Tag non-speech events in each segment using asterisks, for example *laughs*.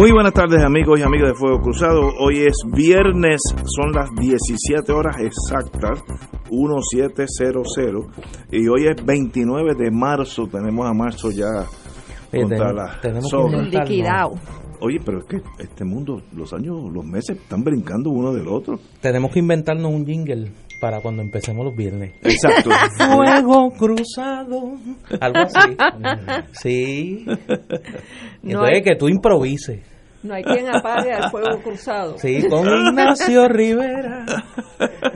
Muy buenas tardes amigos y amigas de Fuego Cruzado. Hoy es viernes, son las 17 horas exactas, 1700. Y hoy es 29 de marzo, tenemos a marzo ya contra la liquidado. Oye, pero es que este mundo, los años, los meses están brincando uno del otro. Tenemos que inventarnos un jingle para cuando empecemos los viernes. Exacto. *laughs* Fuego cruzado. Algo así. *laughs* Sí. *laughs* No Entonces, que tú improvises. No hay quien apague al fuego cruzado. Sí, *laughs* con Ignacio Rivera.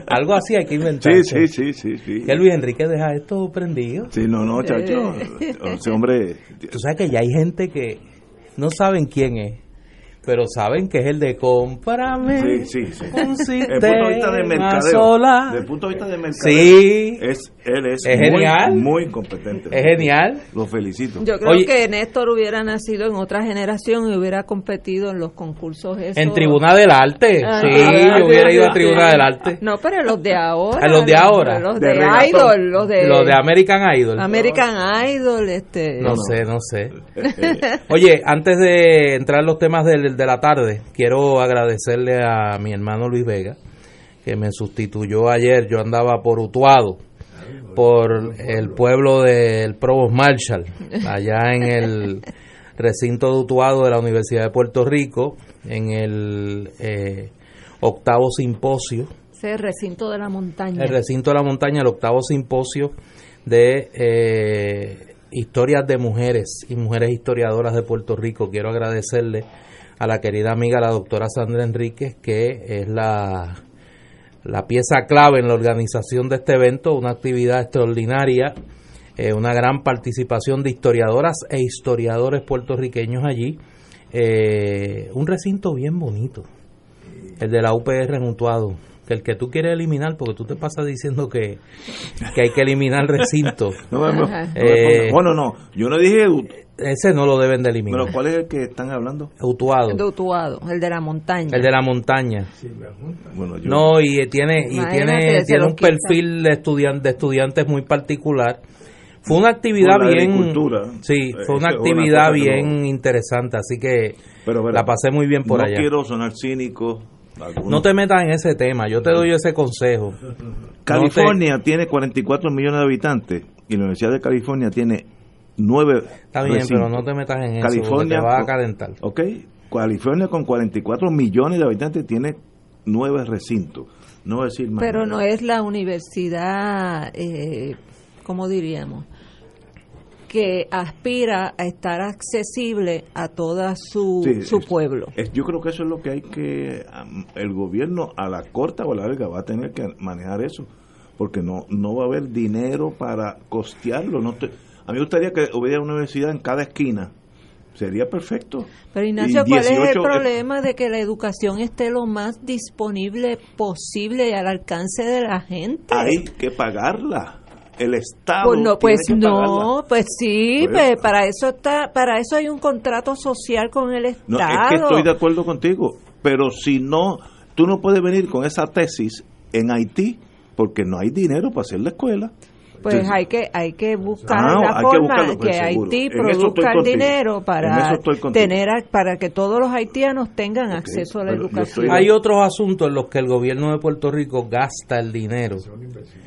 Algo así hay que inventar. Sí, sí, sí, sí, Que Luis Enrique deja esto prendido. Sí, no, no, chacho. *laughs* Ese hombre. Tú sabes que ya hay gente que no saben quién es pero saben que es el de cómprame sí, sí, sí. un sistema punto de vista de mercadeo, sola. Desde el punto de vista de mercadeo, sí. es, él es, es muy, genial. muy competente. Es genial. Lo felicito. Yo creo Oye, que Néstor hubiera nacido en otra generación y hubiera competido en los concursos esos. En Tribuna del Arte. Ah, sí, ah, yo hubiera ido a Tribuna del Arte. No, pero los de ahora. ¿A los de ahora? Los de, de Idol. Los de, los de American Idol. American Idol. este No, no. sé, no sé. *laughs* Oye, antes de entrar en los temas de, de la tarde, quiero agradecerle a mi hermano Luis Vega, que me sustituyó ayer. Yo andaba por Utuado, por el pueblo del Provost Marshall, allá en el recinto de Utuado de la Universidad de Puerto Rico, en el eh, octavo simposio. el recinto de la montaña. El recinto de la montaña, el octavo simposio de eh, historias de mujeres y mujeres historiadoras de Puerto Rico. Quiero agradecerle a la querida amiga, la doctora Sandra Enríquez, que es la, la pieza clave en la organización de este evento, una actividad extraordinaria, eh, una gran participación de historiadoras e historiadores puertorriqueños allí, eh, un recinto bien bonito, el de la UPR en Utuado que el que tú quieres eliminar, porque tú te pasas diciendo que, que hay que eliminar el recinto. *laughs* No, no, eh, bueno, no, yo no dije... Ese no lo deben de eliminar. ¿Pero cuál es el que están hablando? Utuado. El de Utuado, el de la montaña. El de la montaña. Bueno, yo, no, y tiene, y tiene, tiene un perfil de, estudiante, de estudiantes muy particular. Fue una actividad bien... Sí, fue una actividad bien interesante, así que la pasé muy bien por allá. No quiero sonar cínico, no te metas en ese tema, yo te doy ese consejo. California tiene 44 millones de habitantes y la Universidad de California tiene 9 Está bien, pero no te metas en California, eso, te va a calentar. Ok, California con 44 millones de habitantes tiene 9 recintos. No decir más. Pero no es la universidad, eh, ¿cómo diríamos? que aspira a estar accesible a todo su, su pueblo. yo creo que eso es lo que hay que, el gobierno a la corta o a la larga va a tener que manejar eso, porque no, no va a haber dinero para costearlo. No a mí me gustaría que hubiera una universidad en cada esquina, sería perfecto. Pero Ignacio, ¿cuál es el problema de que la educación esté lo más disponible posible y al alcance de la gente? Hay que pagarla el Estado. Pues no, pues no, pues sí, pues, para eso está, para eso hay un contrato social con el Estado. No, es que estoy de acuerdo contigo, pero si no, tú no puedes venir con esa tesis en Haití porque no hay dinero para hacer la escuela. Pues hay que hay que buscar ah, la forma que, pues, Haití produzca el dinero para tener para que todos los haitianos tengan acceso a la educación. Hay otros asuntos en los que el gobierno de Puerto Rico gasta el dinero.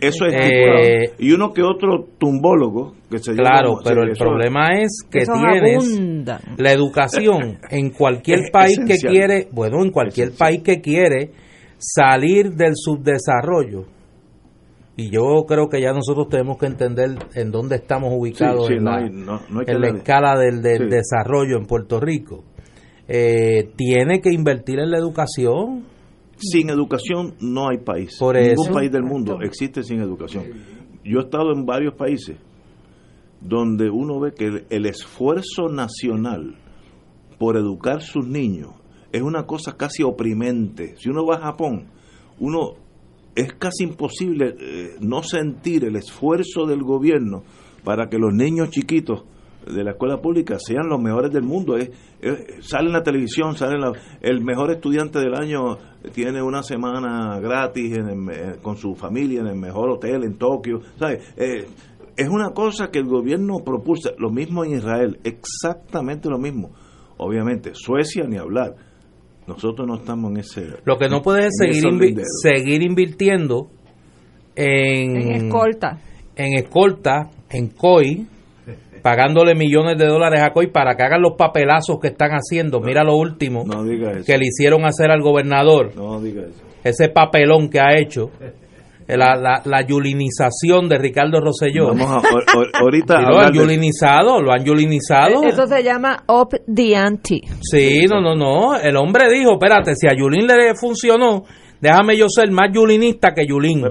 Eso es eh, y uno que otro tumbólogo que se Claro, pero el problema es que tienes la educación *laughs* en cualquier país que quiere, bueno, en cualquier país que quiere salir del subdesarrollo y yo creo que ya nosotros tenemos que entender en dónde estamos ubicados en, la, escala del, desarrollo en Puerto Rico. Eh, tiene que invertir en la educación. Sin educación no hay país. Por Ningún país del mundo existe sin educación. Yo he estado en varios países donde uno ve que el esfuerzo nacional por educar sus niños es una cosa casi oprimente. Si uno va a Japón, uno es casi imposible eh, no sentir el esfuerzo del gobierno para que los niños chiquitos de la escuela pública sean los mejores del mundo. Es, sale en la televisión, sale el mejor estudiante del año tiene una semana gratis con su familia en el mejor hotel en Tokio. Eh, es una cosa que el gobierno propulsa, lo mismo en Israel, exactamente lo mismo. Obviamente, Suecia ni hablar. Nosotros no estamos en ese... Lo que no puede es seguir, seguir invirtiendo en, en escolta. En escolta, en COI, pagándole millones de dólares a COI para que hagan los papelazos que están haciendo. Mira lo último que le hicieron hacer al gobernador. No diga eso. Ese papelón que ha hecho la, la, la yulinización de Ricardo Rosselló. Vamos a, ahorita. *laughs* lo han yulinizado, lo han yulinizado. Eso se llama up the ante. Sí, no, no, no. El hombre dijo: espérate, si a Yulín le funcionó, déjame yo ser más yulinista que Yulín.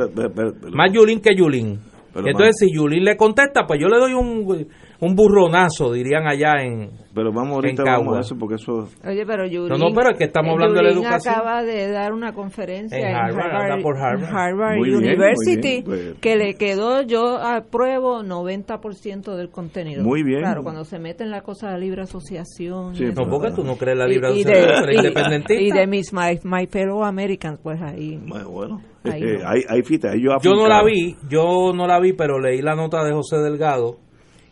más Yulín que Yulín. Entonces, si Yulín le contesta, pues yo le doy un un burronazo, dirían allá en Pero vamos ahorita vamos a eso porque eso... Oye, pero Yulín, No, no, pero es que estamos hablando de la educación. acaba de dar una conferencia en, Harvard, por Harvard. University pues. que le quedó, yo apruebo 90% del contenido. Muy bien. Claro, cuando se mete en la cosa de libre asociación. Sí, no, porque tú no crees la libre asociación, eres independentista. Y de mis my, my, fellow Americans, pues ahí... Bueno, ahí, hay, fita, yo, yo no la vi, yo no la vi, pero leí la nota de José Delgado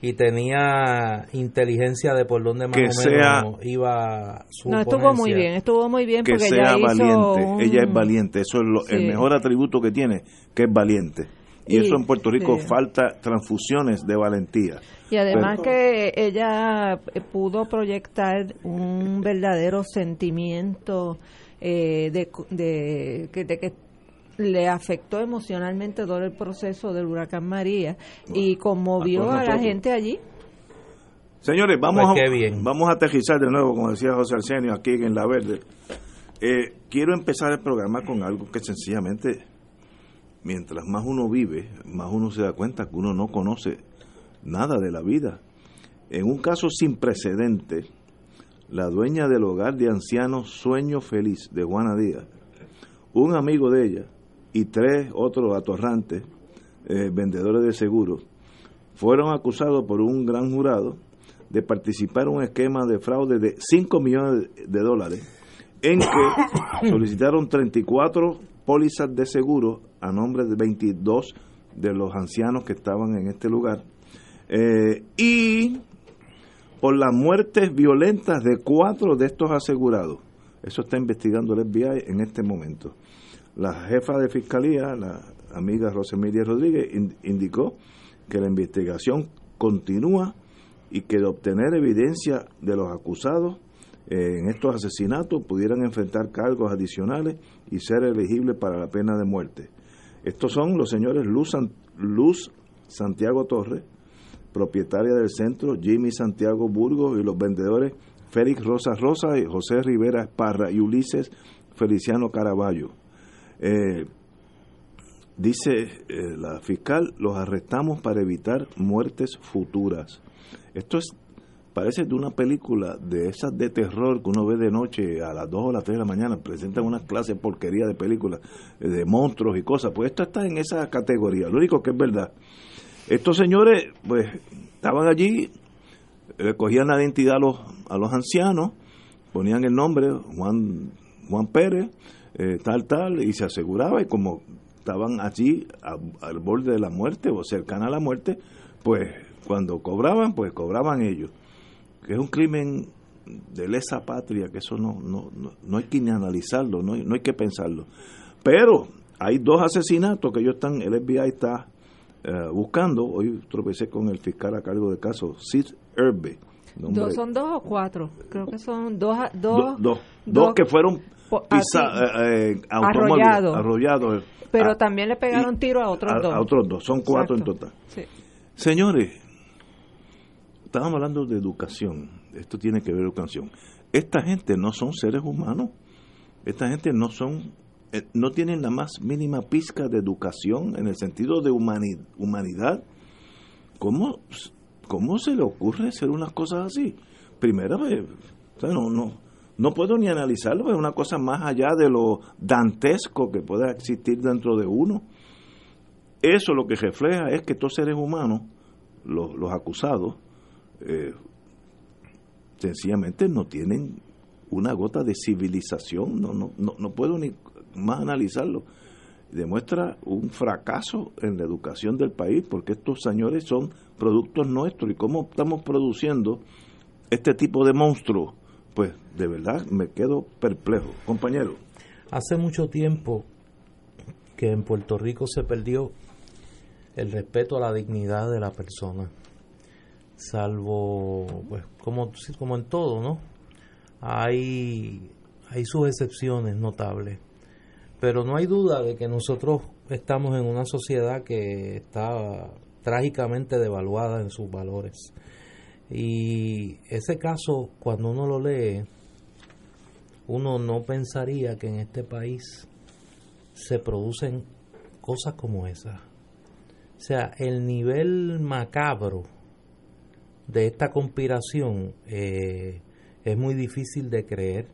y tenía inteligencia de por dónde más o menos iba su No, estuvo muy bien, estuvo muy bien que porque sea ella valiente, ella es valiente, eso es el mejor atributo que tiene, que es valiente. Y, eso en Puerto Rico falta transfusiones de valentía. Y además que ella pudo proyectar un verdadero sentimiento eh, de, de, de que le afectó emocionalmente todo el proceso del huracán María y conmovió a, la gente allí. Señores, vamos, pues a, vamos a aterrizar de nuevo, como decía José Arsenio, aquí en La Verde. Eh, quiero empezar el programa con algo que sencillamente, mientras más uno vive, más uno se da cuenta que uno no conoce nada de la vida. En un caso sin precedente, la dueña del hogar de ancianos Sueño Feliz de Juana Díaz, un amigo de ella, y tres otros atorrantes, eh, vendedores de seguros, fueron acusados por un gran jurado de participar en un esquema de fraude de 5 millones de dólares en que *coughs* solicitaron 34 pólizas de seguro a nombre de 22 de los ancianos que estaban en este lugar eh, y por las muertes violentas de cuatro de estos asegurados. Eso está investigando el FBI en este momento. La jefa de fiscalía, la amiga Rosemilia Rodríguez, indicó que la investigación continúa y que de obtener evidencia de los acusados eh, en estos asesinatos pudieran enfrentar cargos adicionales y ser elegibles para la pena de muerte. Estos son los señores Luz, Luz Santiago Torres, propietaria del centro, Jimmy Santiago Burgos y los vendedores Félix Rosa Rosa y José Rivera Esparra y Ulises Feliciano Caraballo. Eh, dice eh, la fiscal, los arrestamos para evitar muertes futuras. Esto es parece de una película de esas de terror que uno ve de noche a las 2 o las 3 de la mañana, presentan una clase de porquería de películas, eh, de monstruos y cosas. Pues esto está en esa categoría. Lo único que es verdad. Estos señores, pues, estaban allí, le cogían la identidad a los, a los ancianos, ponían el nombre, Juan, Juan Pérez, eh, tal, tal, y se aseguraba, y como estaban allí al borde de la muerte o cercana a la muerte, pues cuando cobraban, pues cobraban ellos. Que es un crimen de lesa patria, que eso no, no, no, hay que ni analizarlo, no hay, no hay que pensarlo. Pero hay dos asesinatos que ellos están, el FBI está eh, buscando. Hoy tropecé con el fiscal a cargo del caso, Sid Herbe. Dos, ¿Son dos o cuatro? Creo que son dos. Dos, dos, dos que fueron eh, eh arrollado. Pero ah, también le pegaron tiro a otros dos. A otros dos, son cuatro en total. Señores, estábamos hablando de educación, esto tiene que ver con educación. Esta gente no son seres humanos, esta gente no son, eh, no tienen la más mínima pizca de educación en el sentido de humanidad. ¿Cómo, ¿Cómo se le ocurre hacer unas cosas así? Primero, pues, no, no, no puedo ni analizarlo, es una cosa más allá de lo dantesco que pueda existir dentro de uno. Eso lo que refleja es que estos seres humanos, los, los acusados, eh, sencillamente no tienen una gota de civilización, no, no, no, no puedo ni más analizarlo. Demuestra un fracaso en la educación del país, porque estos señores son productos nuestros y cómo estamos produciendo este tipo de monstruos pues de verdad me quedo perplejo. Compañero. Hace mucho tiempo que en Puerto Rico se perdió el respeto a la dignidad de la persona, salvo, pues, como, como en todo, ¿no? Hay, hay sus excepciones notables, pero no hay duda de que nosotros estamos en una sociedad que está trágicamente devaluada en sus valores. Y ese caso, cuando uno lo lee, uno no pensaría que en este país se producen cosas como esas. O sea, el nivel macabro de esta conspiración eh, es muy difícil de creer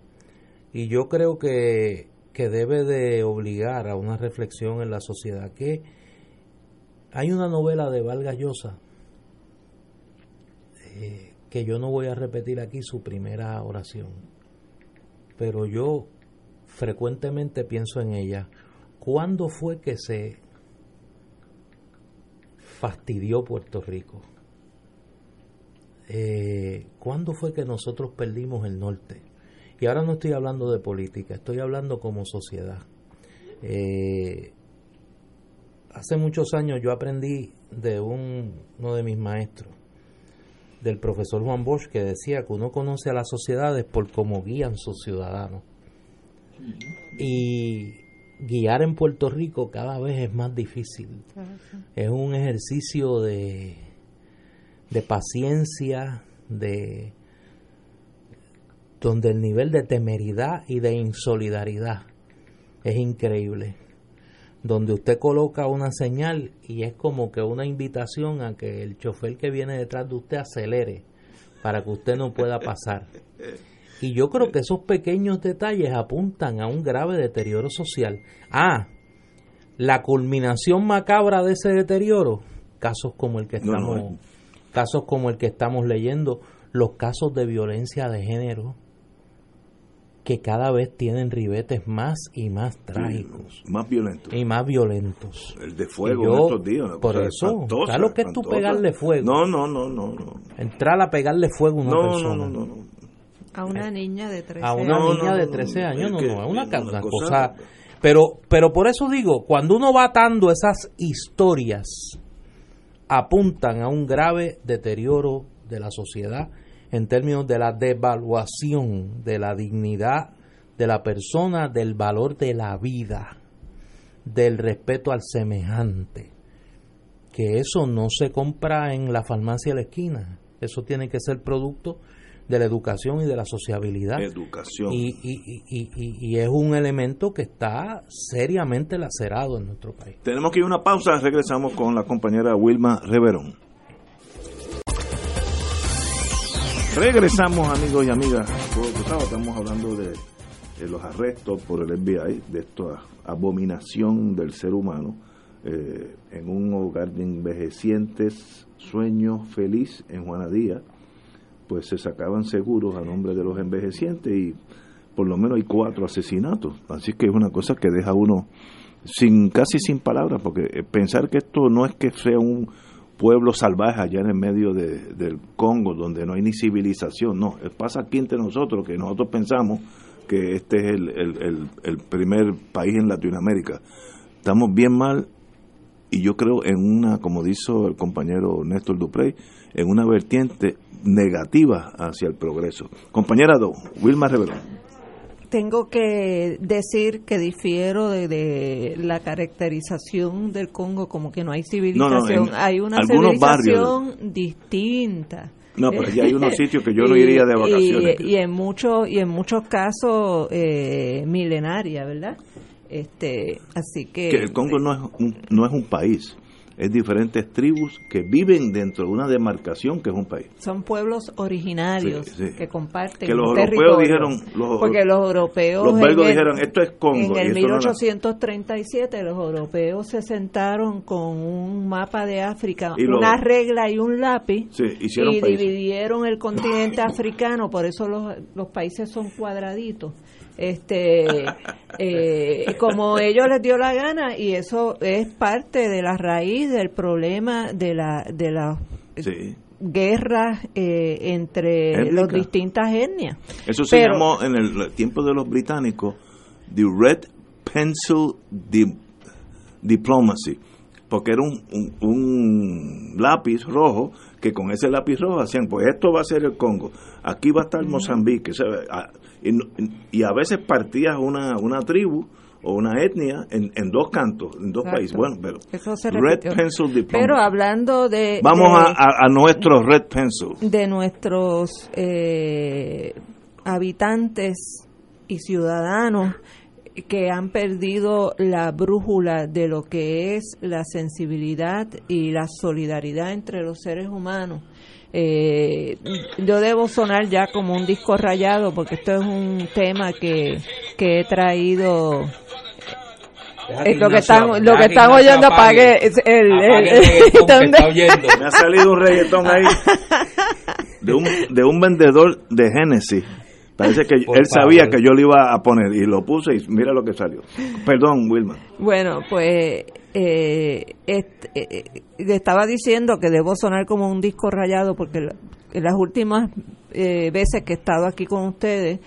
y yo creo que, que, debe de obligar a una reflexión en la sociedad que hay una novela de Valga Llosa que yo no voy a repetir aquí su primera oración pero yo frecuentemente pienso en ella ¿cuándo fue que se fastidió Puerto Rico? Eh, ¿Cuándo fue que nosotros perdimos el norte? Y ahora no estoy hablando de política, estoy hablando como sociedad. Eh, hace muchos años yo aprendí de uno de mis maestros, del profesor Juan Bosch, que decía que uno conoce a las sociedades por cómo guían sus ciudadanos. Y guiar en Puerto Rico cada vez es más difícil. Es un ejercicio de, de paciencia, de donde el nivel de temeridad y de insolidaridad es increíble. Donde usted coloca una señal y es como que una invitación a que el chofer que viene detrás de usted acelere para que usted no pueda pasar. Y yo creo que esos pequeños detalles apuntan a un grave deterioro social. Ah, la culminación macabra de ese deterioro, casos como el que estamos, casos como el que estamos leyendo, los casos de violencia de género, que cada vez tienen ribetes más y más trágicos. más violentos. Y más violentos. El de fuego en estos días. Por eso, lo que es tú pegarle fuego? No, no, no, no, no. Entrar a pegarle fuego a una no, persona. No, no, no, a una Eh, niña de 13 a una años. niña de 13 años, no, no, es una, una una cosa- cosa... Pero, pero por eso digo, cuando uno va atando esas historias, apuntan a un grave deterioro de la sociedad en términos de la devaluación de la dignidad de la persona, del valor de la vida, del respeto al semejante. Que eso no se compra en la farmacia de la esquina. Eso tiene que ser producto de la educación y de la sociabilidad. Educación. Y, y, y, y- y es un elemento que está seriamente lacerado en nuestro país. Tenemos que ir a una pausa, regresamos con la compañera Wilma Reverón. Regresamos amigos y amigas. Estamos hablando de, los arrestos por el FBI, de esta abominación del ser humano eh, en un hogar de envejecientes, sueños feliz en Juanadía, pues se sacaban seguros a nombre de los envejecientes y por lo menos hay cuatro asesinatos. Así que es una cosa que deja uno sin casi sin palabras, porque eh, pensar que esto no es que sea un pueblo salvaje allá en el medio de- del Congo, donde no hay ni civilización, no, eh, pasa aquí entre nosotros, que nosotros pensamos que este es el, el- el- el primer país en Latinoamérica. Estamos bien mal y yo creo en una, como dijo el compañero Néstor Duprey, en una vertiente negativa hacia el progreso. Compañera Do, Wilma Reverón. Tengo que decir que difiero de, de la caracterización del Congo como que no hay civilización. hay una civilización distinta. No, pero allá hay unos *laughs* sitios que yo no iría de vacaciones. Y, y en muchos y en muchos casos eh, milenaria, ¿verdad? Este, así que, que el Congo no es un, no es un país, es diferentes tribus que viven dentro de una demarcación que es un país. son pueblos originarios Sí, sí. que comparten Que los un europeos territorio. dijeron, los- porque los europeos Los en belgos el- dijeron, esto es Congo. En el esto no era- 1837 los europeos se sentaron con un mapa de África, Y una regla y un lápiz Sí, y países. dividieron el continente *laughs* africano, por eso los, los países son cuadraditos. Este, eh, como ellos les dio la gana y eso es parte de la raíz del problema de la de la Sí. guerras eh, entre las distintas etnias. Eso se llamó en el tiempo de los británicos the Red Pencil Diplomacy, porque era un, un, lápiz rojo que con ese lápiz rojo hacían, pues esto va a ser el Congo, aquí va a estar Mozambique, y, a veces partías una, una tribu o una etnia en, en dos cantos, en dos países. Bueno, pero Red Pencil Diplomacy. Pero hablando de... Vamos a, a, nuestros Red Pencil. De nuestros eh, habitantes y ciudadanos que han perdido la brújula de lo que es la sensibilidad y la solidaridad entre los seres humanos. Eh, yo debo sonar ya como un disco rayado porque esto es un tema que, que he traído. Lo que están lo que están oyendo apague. el, me ha salido un reggaetón ahí. De un, de un vendedor de Génesis Parece que él sabía que yo lo iba a poner y lo puse y mira lo que salió. Perdón, Wilma. Bueno, pues eh, eh, eh, estaba diciendo que debo sonar como un disco rayado porque las últimas veces que he estado aquí con ustedes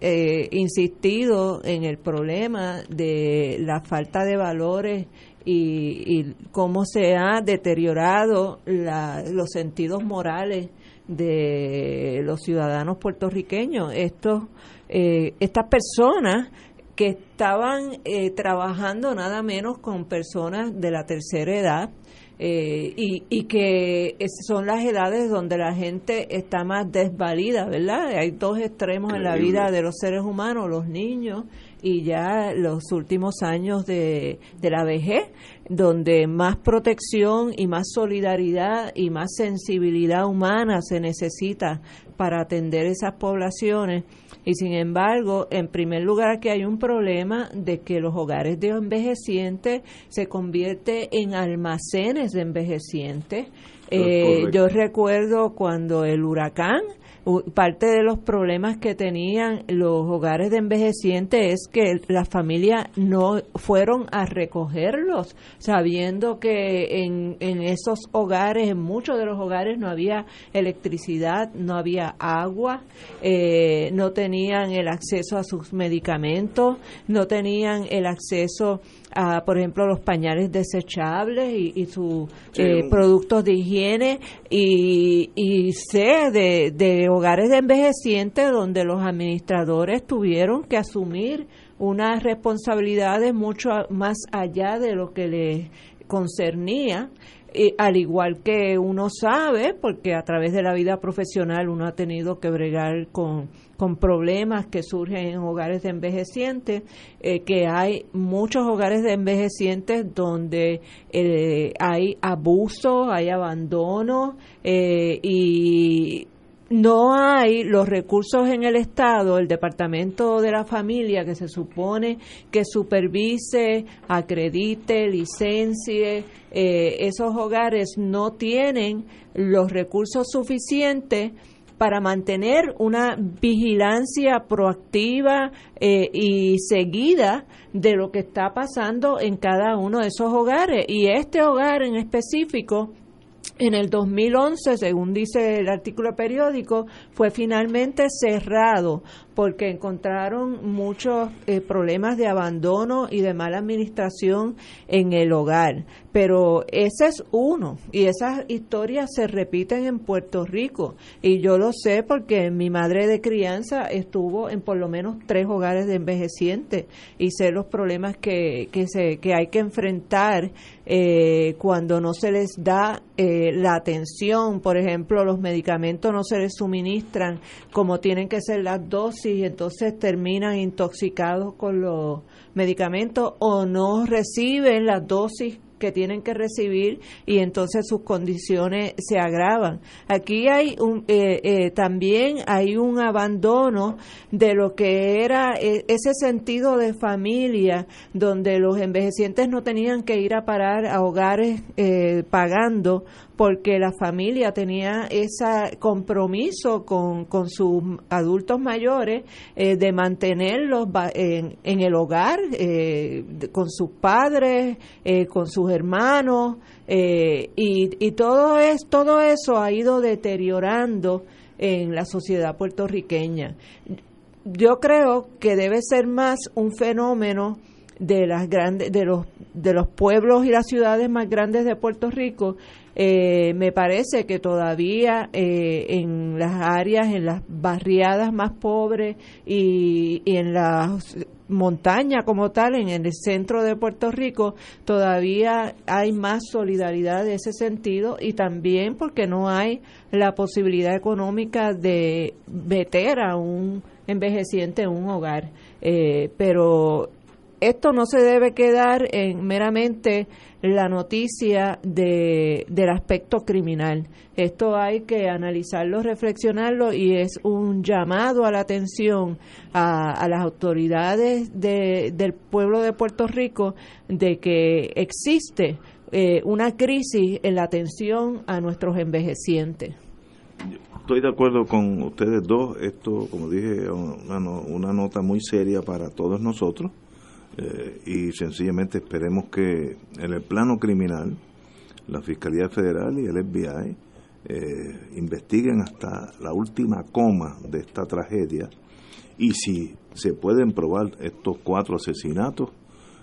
he insistido en el problema de la falta de valores y, cómo se ha deteriorado los sentidos morales de los ciudadanos puertorriqueños. Estos, eh, estas personas que estaban eh, trabajando nada menos con personas de la tercera edad eh, y, y, que son las edades donde la gente está más desvalida, ¿verdad? Hay dos extremos en la vida de los seres humanos, los niños y ya los últimos años de, de la vejez, donde más protección y más solidaridad y más sensibilidad humana se necesita para atender esas poblaciones. Y sin embargo, en primer lugar, aquí hay un problema de que los hogares de envejecientes se convierten en almacenes de envejecientes. Eh, yo recuerdo cuando el huracán parte de los problemas que tenían los hogares de envejecientes es que las familias no fueron a recogerlos, sabiendo que en, en esos hogares, en muchos de los hogares no había electricidad, no había agua, eh, no tenían el acceso a sus medicamentos, no tenían el acceso a, por ejemplo, los pañales desechables y, sus eh, productos de higiene y, y sé de, de hogares de envejecientes donde los administradores tuvieron que asumir unas responsabilidades mucho más allá de lo que les concernía al igual que uno sabe, porque a través de la vida profesional uno ha tenido que bregar con, con problemas que surgen en hogares de envejecientes, eh, que hay muchos hogares de envejecientes donde eh, hay abuso, hay abandono eh, y no hay los recursos en el Estado, el Departamento de la Familia, que se supone que supervise, acredite, licencie, esos hogares no tienen los recursos suficientes para mantener una vigilancia proactiva eh, y seguida de lo que está pasando en cada uno de esos hogares. Y este hogar en específico en el 2011, según dice el artículo periódico, fue finalmente cerrado porque encontraron muchos eh, problemas de abandono y de mala administración en el hogar. Pero ese es uno y esas historias se repiten en Puerto Rico y yo lo sé porque mi madre de crianza estuvo en por lo menos tres hogares de envejecientes y sé los problemas que, que, se, que hay que enfrentar eh, cuando no se les da eh, la atención, por ejemplo, los medicamentos no se les suministran como tienen que ser las dosis y entonces terminan intoxicados con los medicamentos o no reciben las dosis que tienen que recibir y entonces sus condiciones se agravan. Aquí hay un, eh, eh, también hay un abandono de lo que era eh, ese sentido de familia donde los envejecientes no tenían que ir a parar a hogares pagando porque la familia tenía ese compromiso con, con sus adultos mayores eh, de mantenerlos en, el hogar, eh, con sus padres, eh, con sus hermanos, y, y todo, es, todo eso ha ido deteriorando en la sociedad puertorriqueña. Yo creo que debe ser más un fenómeno de las grandes de los de los pueblos y las ciudades más grandes de Puerto Rico eh, me parece que todavía eh, en las áreas en las barriadas más pobres y, en las montañas como tal en el centro de Puerto Rico todavía hay más solidaridad en ese sentido y también porque no hay la posibilidad económica de meter a un envejeciente en un hogar. Eh, pero esto no se debe quedar en meramente la noticia de, del aspecto criminal. Esto hay que analizarlo, reflexionarlo y es un llamado a la atención a, las autoridades del pueblo de Puerto Rico de que existe eh, una crisis en la atención a nuestros envejecientes. Estoy de acuerdo con ustedes dos. Esto, como dije, una, una nota muy seria para todos nosotros eh, y sencillamente esperemos que en el plano criminal la Fiscalía Federal y el FBI eh, investiguen hasta la última coma de esta tragedia. Y si se pueden probar estos cuatro asesinatos,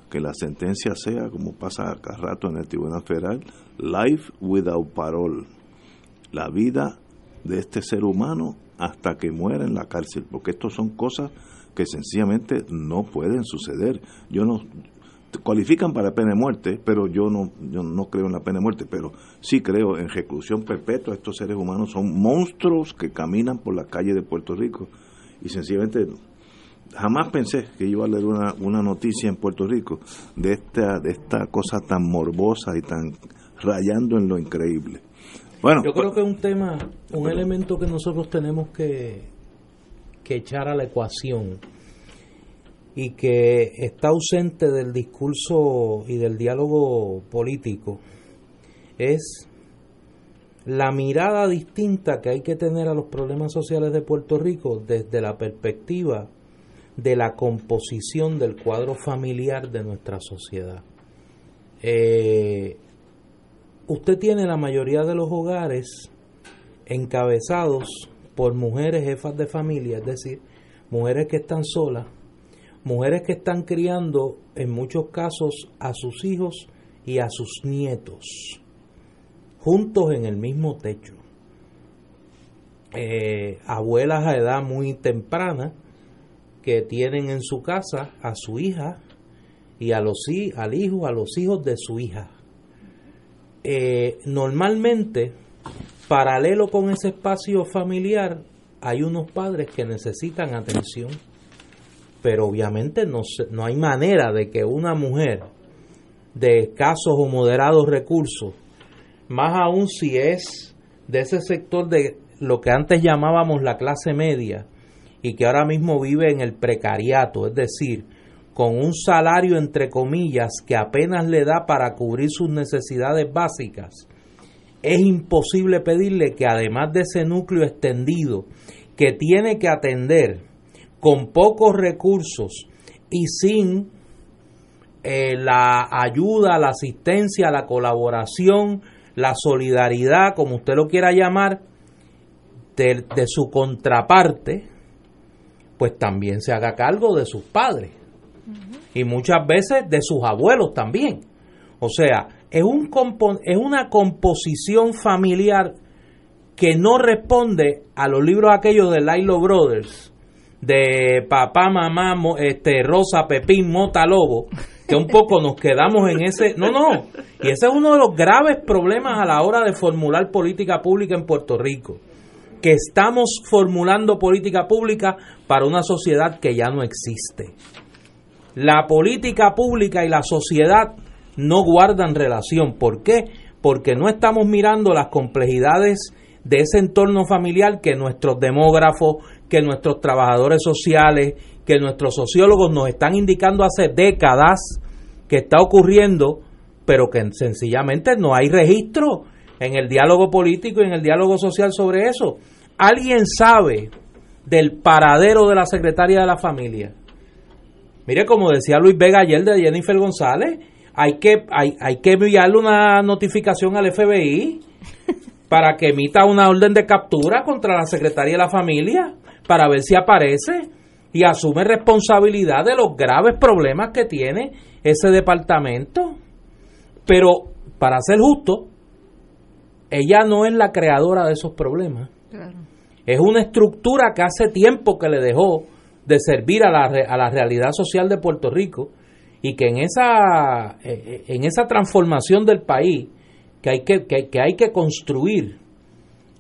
que la sentencia sea, como pasa cada rato en el Tribunal Federal, life without parole, la vida de este ser humano hasta que muera en la cárcel, porque estos son cosas que sencillamente no pueden suceder. Yo no cualifican para pena de muerte, pero yo no yo no creo en la pena de muerte, pero sí creo en reclusión perpetua. Estos seres humanos son monstruos que caminan por la calle de Puerto Rico y sencillamente jamás pensé que iba a leer una, una noticia en Puerto Rico de esta de esta cosa tan morbosa y tan rayando en lo increíble. Bueno, yo creo que es un tema, un elemento que nosotros tenemos que que echar a la ecuación y que está ausente del discurso y del diálogo político es la mirada distinta que hay que tener a los problemas sociales de Puerto Rico desde la perspectiva de la composición del cuadro familiar de nuestra sociedad. Eh, usted tiene la mayoría de los hogares encabezados por mujeres jefas de familia, es decir, mujeres que están solas, mujeres que están criando en muchos casos a sus hijos y a sus nietos, juntos en el mismo techo. Eh, abuelas a edad muy temprana que tienen en su casa a su hija y a los, al hijo, a los hijos de su hija. Eh, normalmente Paralelo con ese espacio familiar, hay unos padres que necesitan atención, pero obviamente no, no hay manera de que una mujer de escasos o moderados recursos, más aún si es de ese sector de lo que antes llamábamos la clase media y que ahora mismo vive en el precariato, es decir, con un salario entre comillas que apenas le da para cubrir sus necesidades básicas, es imposible pedirle que además de ese núcleo extendido que tiene que atender con pocos recursos y sin eh, la ayuda, la asistencia, la colaboración, la solidaridad, como usted lo quiera llamar, de, de su contraparte, pues también se haga cargo de sus padres y muchas veces de sus abuelos también. O sea, es, un es una composición familiar que no responde a los libros aquellos de Lilo Brothers, de papá, mamá, este, Rosa, Pepín, Mota, Lobo, que un poco nos quedamos en ese... No, no, y ese es uno de los graves problemas a la hora de formular política pública en Puerto Rico, que estamos formulando política pública para una sociedad que ya no existe. La política pública y la sociedad no guardan relación. ¿Por qué? Porque no estamos mirando las complejidades de ese entorno familiar que nuestros demógrafos, que nuestros trabajadores sociales, que nuestros sociólogos nos están indicando hace décadas que está ocurriendo, pero que sencillamente no hay registro en el diálogo político y en el diálogo social sobre eso. ¿Alguien sabe del paradero de la secretaria de la familia? Mire, como decía Luis Vega ayer de Jennifer González, hay que, hay, hay que enviarle una notificación al FBI *laughs* para que emita una orden de captura contra la secretaria de la familia para ver si aparece y asume responsabilidad de los graves problemas que tiene ese departamento. Pero, para ser justo, ella no es la creadora de esos problemas. Es una estructura que hace tiempo que le dejó de servir a la, a la realidad social de Puerto Rico y que en esa, eh, eh, en esa transformación del país que hay que, que hay que construir,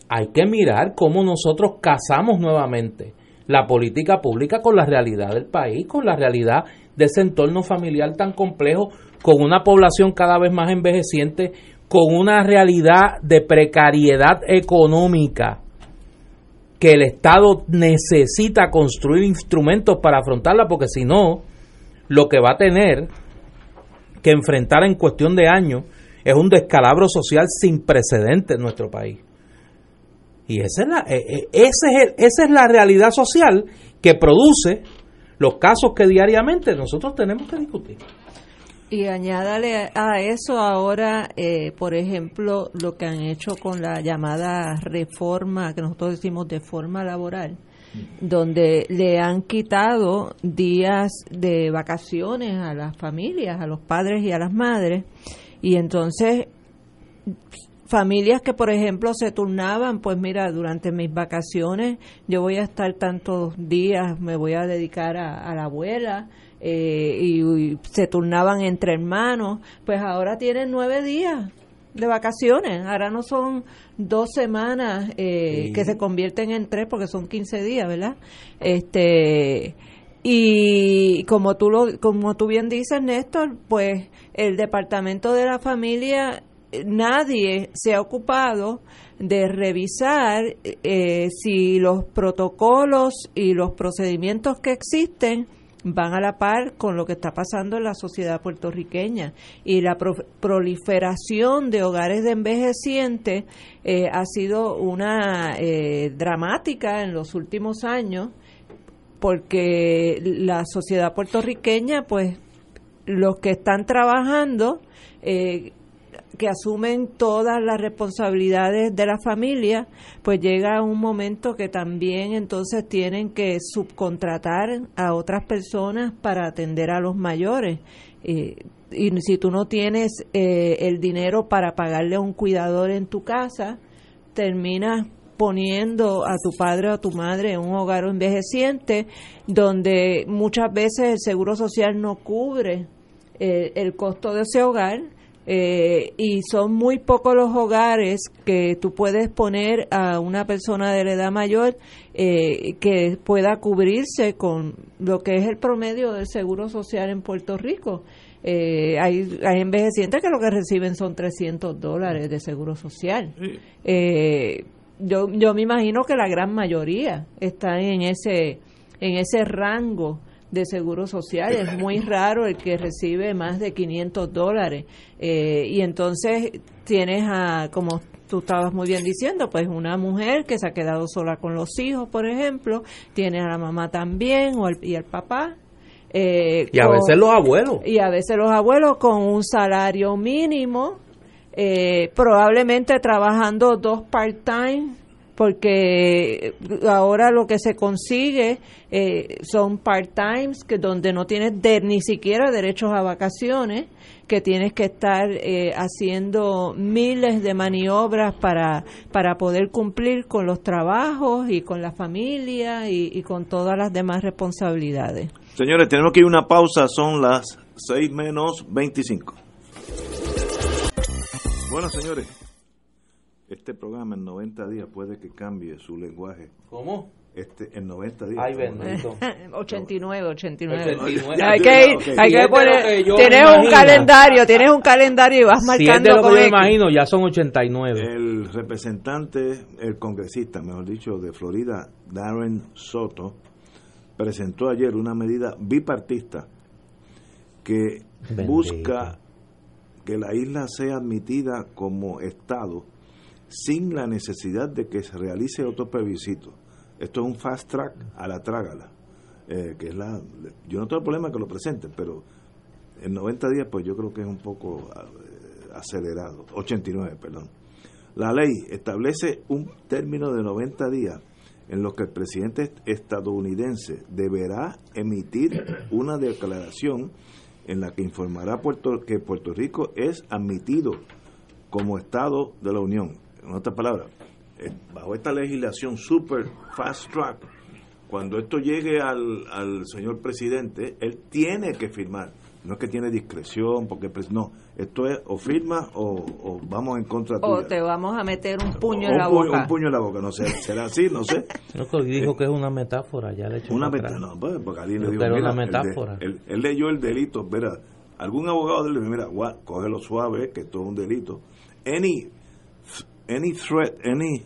hay que mirar cómo nosotros casamos nuevamente la política pública con la realidad del país, con la realidad de ese entorno familiar tan complejo, con una población cada vez más envejeciente, con una realidad de precariedad económica que el Estado necesita construir instrumentos para afrontarla, porque si no, lo que va a tener que enfrentar en cuestión de años es un descalabro social sin precedentes en nuestro país. Y esa es, la, eh, eh, ese es esa es la realidad social que produce los casos que diariamente nosotros tenemos que discutir. Y añádale a eso ahora, eh, por ejemplo, lo que han hecho con la llamada reforma, que nosotros decimos de forma laboral, donde le han quitado días de vacaciones a las familias, a los padres y a las madres, y entonces familias que, por ejemplo, se turnaban, pues mira, durante mis vacaciones yo voy a estar tantos días, me voy a dedicar a, la abuela, eh, y, se turnaban entre hermanos, pues ahora tienen nueve días de vacaciones, ahora no son dos semanas eh, que se convierten en tres porque son quince días, ¿verdad? Este y como tú lo, como tú bien dices, Néstor, pues el departamento de la familia nadie se ha ocupado de revisar eh, si los protocolos y los procedimientos que existen van a la par con lo que está pasando en la sociedad puertorriqueña. Y la proliferación de hogares de envejecientes eh, ha sido una eh, dramática en los últimos años porque la sociedad puertorriqueña pues los que están trabajando eh, que asumen todas las responsabilidades de la familia, pues llega un momento que también entonces tienen que subcontratar a otras personas para atender a los mayores. y si tú no tienes eh, el dinero para pagarle a un cuidador en tu casa, terminas poniendo a tu padre o a tu madre en un hogar envejeciente donde muchas veces el seguro social no cubre eh, el costo de ese hogar eh, y son muy pocos los hogares que tú puedes poner a una persona de la edad mayor eh, que pueda cubrirse con lo que es el promedio del seguro social en Puerto Rico. Eh, hay, hay envejecientes que lo que reciben son 300 dólares de seguro social. yo, yo me imagino que la gran mayoría está en ese, en ese rango de seguro social. Es muy raro el que recibe más de 500 dólares. Eh, y entonces tienes a, como tú estabas muy bien diciendo, pues una mujer que se ha quedado sola con los hijos, por ejemplo, tiene a la mamá también o y al papá. Eh, y a veces los abuelos. Y a veces los abuelos con un salario mínimo, eh, probablemente trabajando dos part-time porque ahora lo que se consigue eh, son part-times que donde no tienes ni siquiera derechos a vacaciones, que tienes que estar eh, haciendo miles de maniobras para, para poder cumplir con los trabajos y con la familia y, y con todas las demás responsabilidades. Señores, tenemos que ir una pausa, son las 6 menos 25. Bueno, señores, este programa en 90 días puede que cambie su lenguaje. ¿Cómo? Este, en 90 días. Ay, bendito. *laughs* 89, 89. Hay que, hay que poner, tienes un calendario, tienes un calendario y vas marcando. Si lo que yo imagino, ya son 89. El representante, el congresista, mejor dicho, de Florida, Darren Soto, presentó ayer una medida bipartista que busca que la isla sea admitida como Estado sin la necesidad de que se realice otro plebiscito. Esto es un fast track a la trágala, eh, que es la... Yo no tengo problema que lo presenten, pero en 90 días pues yo creo que es un poco eh, acelerado, 89, perdón. La ley establece un término de 90 días en los que el presidente estadounidense deberá emitir una declaración en la que informará Puerto, que Puerto Rico es admitido como Estado de la Unión. En otras palabras, bajo esta legislación super fast track, cuando esto llegue al, al señor presidente, él tiene que firmar no es que tiene discreción, porque pues, no, esto es o firma o, vamos en contra tuya. O te vamos a meter un puño en la boca. Un puño en la boca, no sé, será así, no sé. *laughs* dijo que es una metáfora, ya le hecho Una metáfora, no, pues, porque alguien le dijo, una metáfora. Él, leyó el delito, mira, algún abogado le dijo, mira, cógelo suave, que esto es un delito. Any, any threat, any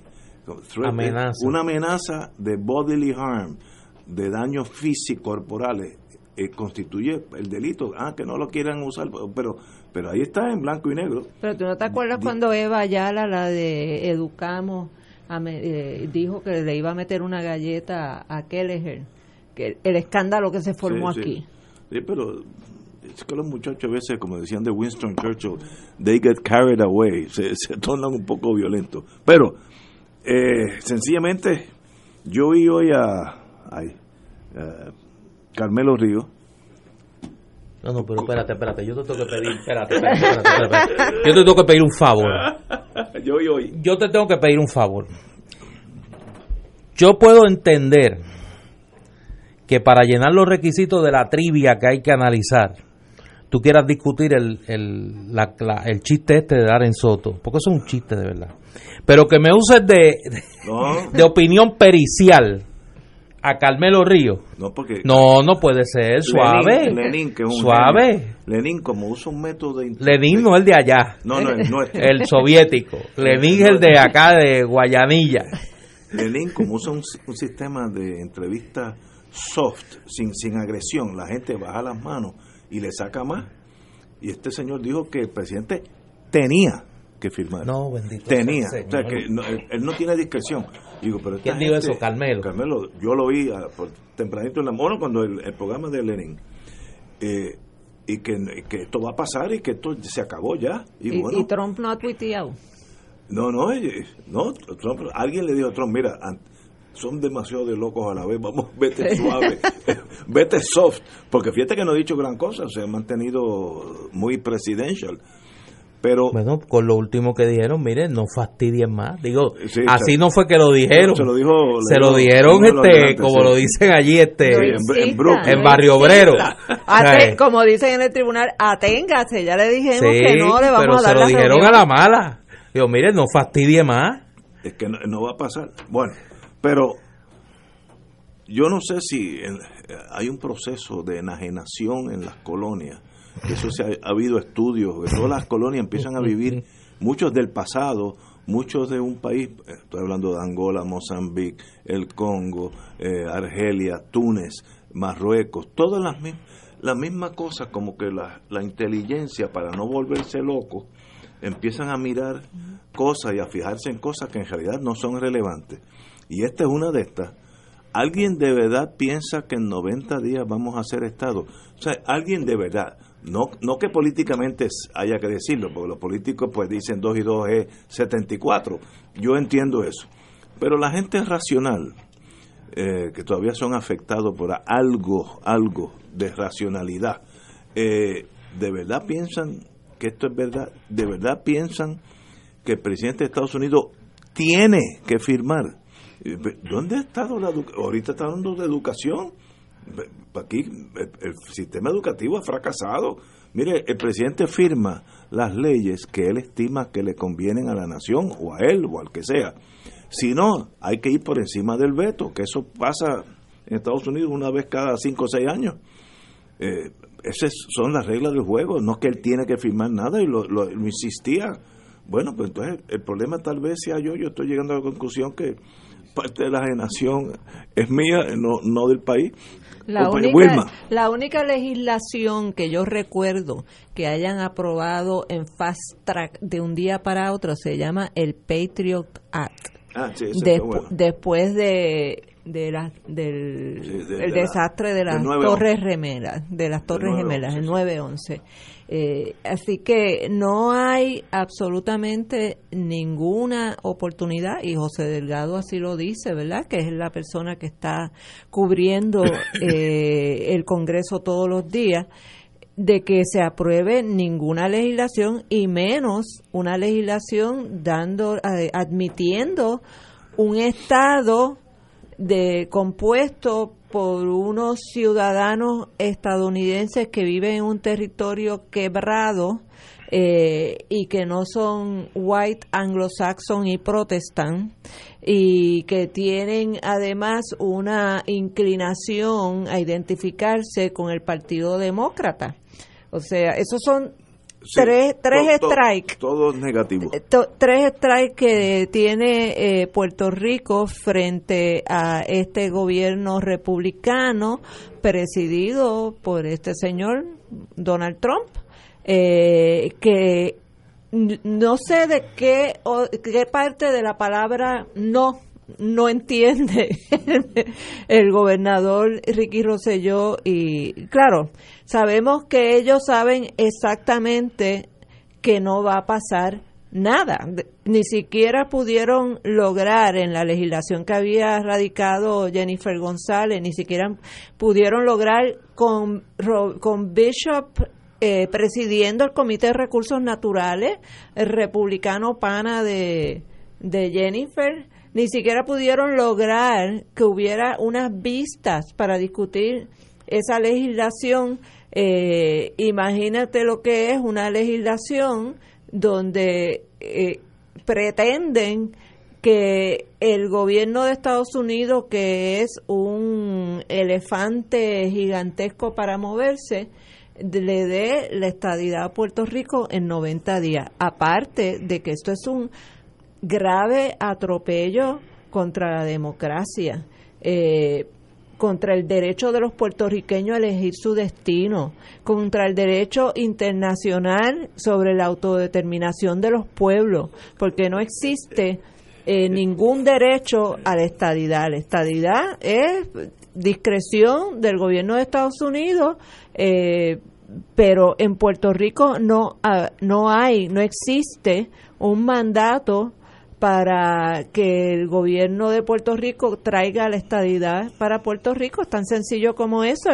threat, amenaza. una amenaza de bodily harm, de daños físicos corporales eh, constituye el delito. Ah, que no lo quieran usar, pero pero ahí está en blanco y negro. Pero tú no te acuerdas cuando Eva Ayala, la de Educamos, eh, dijo que le iba a meter una galleta a Kelleher, que el escándalo que se formó aquí. Sí, pero es que los muchachos a veces, como decían de Winston Churchill, they get carried away, *laughs* se, se tornan un poco violentos. Pero, eh, sencillamente, yo vi hoy a, Carmelo Río. No, no, pero espérate, espérate, yo te tengo que pedir, espérate, espérate, espérate, Yo te tengo que pedir un favor. *laughs* yo hoy. Yo te tengo que pedir un favor. Yo puedo entender que para llenar los requisitos de la trivia que hay que analizar, tú quieras discutir el, el, la, el chiste este de Darren Soto, porque eso es un chiste de verdad. Pero que me uses de, de opinión pericial a Carmelo Río. No, porque. No, no puede ser. Suave. Lenin, que es un Suave. Lenin, como usa un método de. Lenin no el de allá. No, no, el nuestro. El soviético. Lenin es el de acá, de Guayanilla. Lenin, como usa un, sistema de entrevista soft, sin, sin agresión, la gente baja las manos y le saca más. Y este señor dijo que el presidente tenía que firmar. No, bendito. Tenía. o sea, que él, no tiene discreción. Digo, pero ¿Quién dijo eso? Carmelo. Carmelo, yo lo oí ah, por tempranito en la mano cuando el, programa de Lenin. Eh, y que, que, esto va a pasar y que esto se acabó ya. Y, bueno, Trump no ha tuiteado. No, no, no Trump, alguien le dijo a Trump, mira, son demasiado de locos a la vez, vamos, vete suave, *laughs* vete soft, porque fíjate que no ha dicho gran cosa, se ha mantenido muy presidencial. Pero, bueno, con lo último que dijeron, miren, no fastidien más. Digo, así no fue que lo dijeron. Se lo, dijo, se lo dijeron, este, como lo dicen allí, este, en, Barrio Obrero. como dicen en el tribunal, aténgase. Ya le dijimos que no le vamos a dar se lo dijeron a la mala. Digo, miren, no fastidie más. Es que no, va a pasar. Bueno, pero yo no sé si hay un proceso de enajenación en las colonias eso se ha, habido estudios, que todas las colonias empiezan a vivir, muchos del pasado, muchos de un país, estoy hablando de Angola, Mozambique, el Congo, eh, Argelia, Túnez, Marruecos, todas las, mismas cosas, como que la, la inteligencia, para no volverse loco, empiezan a mirar cosas y a fijarse en cosas que en realidad no son relevantes. Y esta es una de estas. ¿Alguien de verdad piensa que en 90 días vamos a ser Estado? O sea, alguien de verdad, no, no que políticamente haya que decirlo, porque los políticos pues dicen 2 y 2 es 74. Yo entiendo eso. Pero la gente racional, eh, que todavía son afectados por algo, algo de racionalidad, eh, ¿de verdad piensan que esto es verdad? ¿De verdad piensan que el presidente de Estados Unidos tiene que firmar? ¿Dónde ha estado la educación? Ahorita está hablando de educación aquí el, sistema educativo ha fracasado. Mire, el presidente firma las leyes que él estima que le convienen a la nación o a él o al que sea. Si no, hay que ir por encima del veto, que eso pasa en Estados Unidos una vez cada cinco o seis años. Eh, esas son las reglas del juego, no que él tiene que firmar nada y lo, lo, insistía. Bueno, pues entonces el problema tal vez sea yo, yo estoy llegando a la conclusión que parte de la generación es mía, no, no del país. La única, Wilma. la única legislación que yo recuerdo que hayan aprobado en fast track de un día para otro se llama el Patriot Act. Ah, sí, bueno. Después de, de la- del Sí, de- el de la- desastre de las 9-11. Torres Gemelas, de las Torres 9-11, Gemelas, el sí. 911. Eh, así que no hay absolutamente ninguna oportunidad, y José Delgado así lo dice, ¿verdad? Que es la persona que está cubriendo *coughs* eh, el Congreso todos los días, de que se apruebe ninguna legislación y menos una legislación dando eh, admitiendo un estado de compuesto por unos ciudadanos estadounidenses que viven en un territorio quebrado eh, y que no son white, anglo-saxon y protestant y que tienen además una inclinación a identificarse con el Partido Demócrata. O sea, esos son Sí, tres, tres to- to- strikes Todo negativo. eh, to- tres strikes que tiene eh, Puerto Rico frente a este gobierno republicano presidido por este señor Donald Trump, eh, que no sé de qué, o- qué parte de la palabra no no entiende *laughs* el gobernador Ricky Rosselló y claro, sabemos que ellos saben exactamente que no va a pasar nada. Ni siquiera pudieron lograr en la legislación que había radicado Jennifer González, ni siquiera pudieron lograr con, con Bishop eh, presidiendo el Comité de Recursos Naturales, el republicano pana de, de Jennifer, ni siquiera pudieron lograr que hubiera unas vistas para discutir esa legislación. Eh, imagínate lo que es una legislación donde eh, pretenden que el gobierno de Estados Unidos, que es un elefante gigantesco para moverse, le dé la estadidad a Puerto Rico en 90 días. Aparte de que esto es un grave atropello contra la democracia, eh, contra el derecho de los puertorriqueños a elegir su destino, contra el derecho internacional sobre la autodeterminación de los pueblos, porque no existe eh, ningún derecho a la estadidad. La estadidad es discreción del gobierno de Estados Unidos, eh, pero en Puerto Rico no, ah, no hay, no existe un mandato para que el gobierno de Puerto Rico traiga la estadidad para Puerto Rico. Es tan sencillo como eso.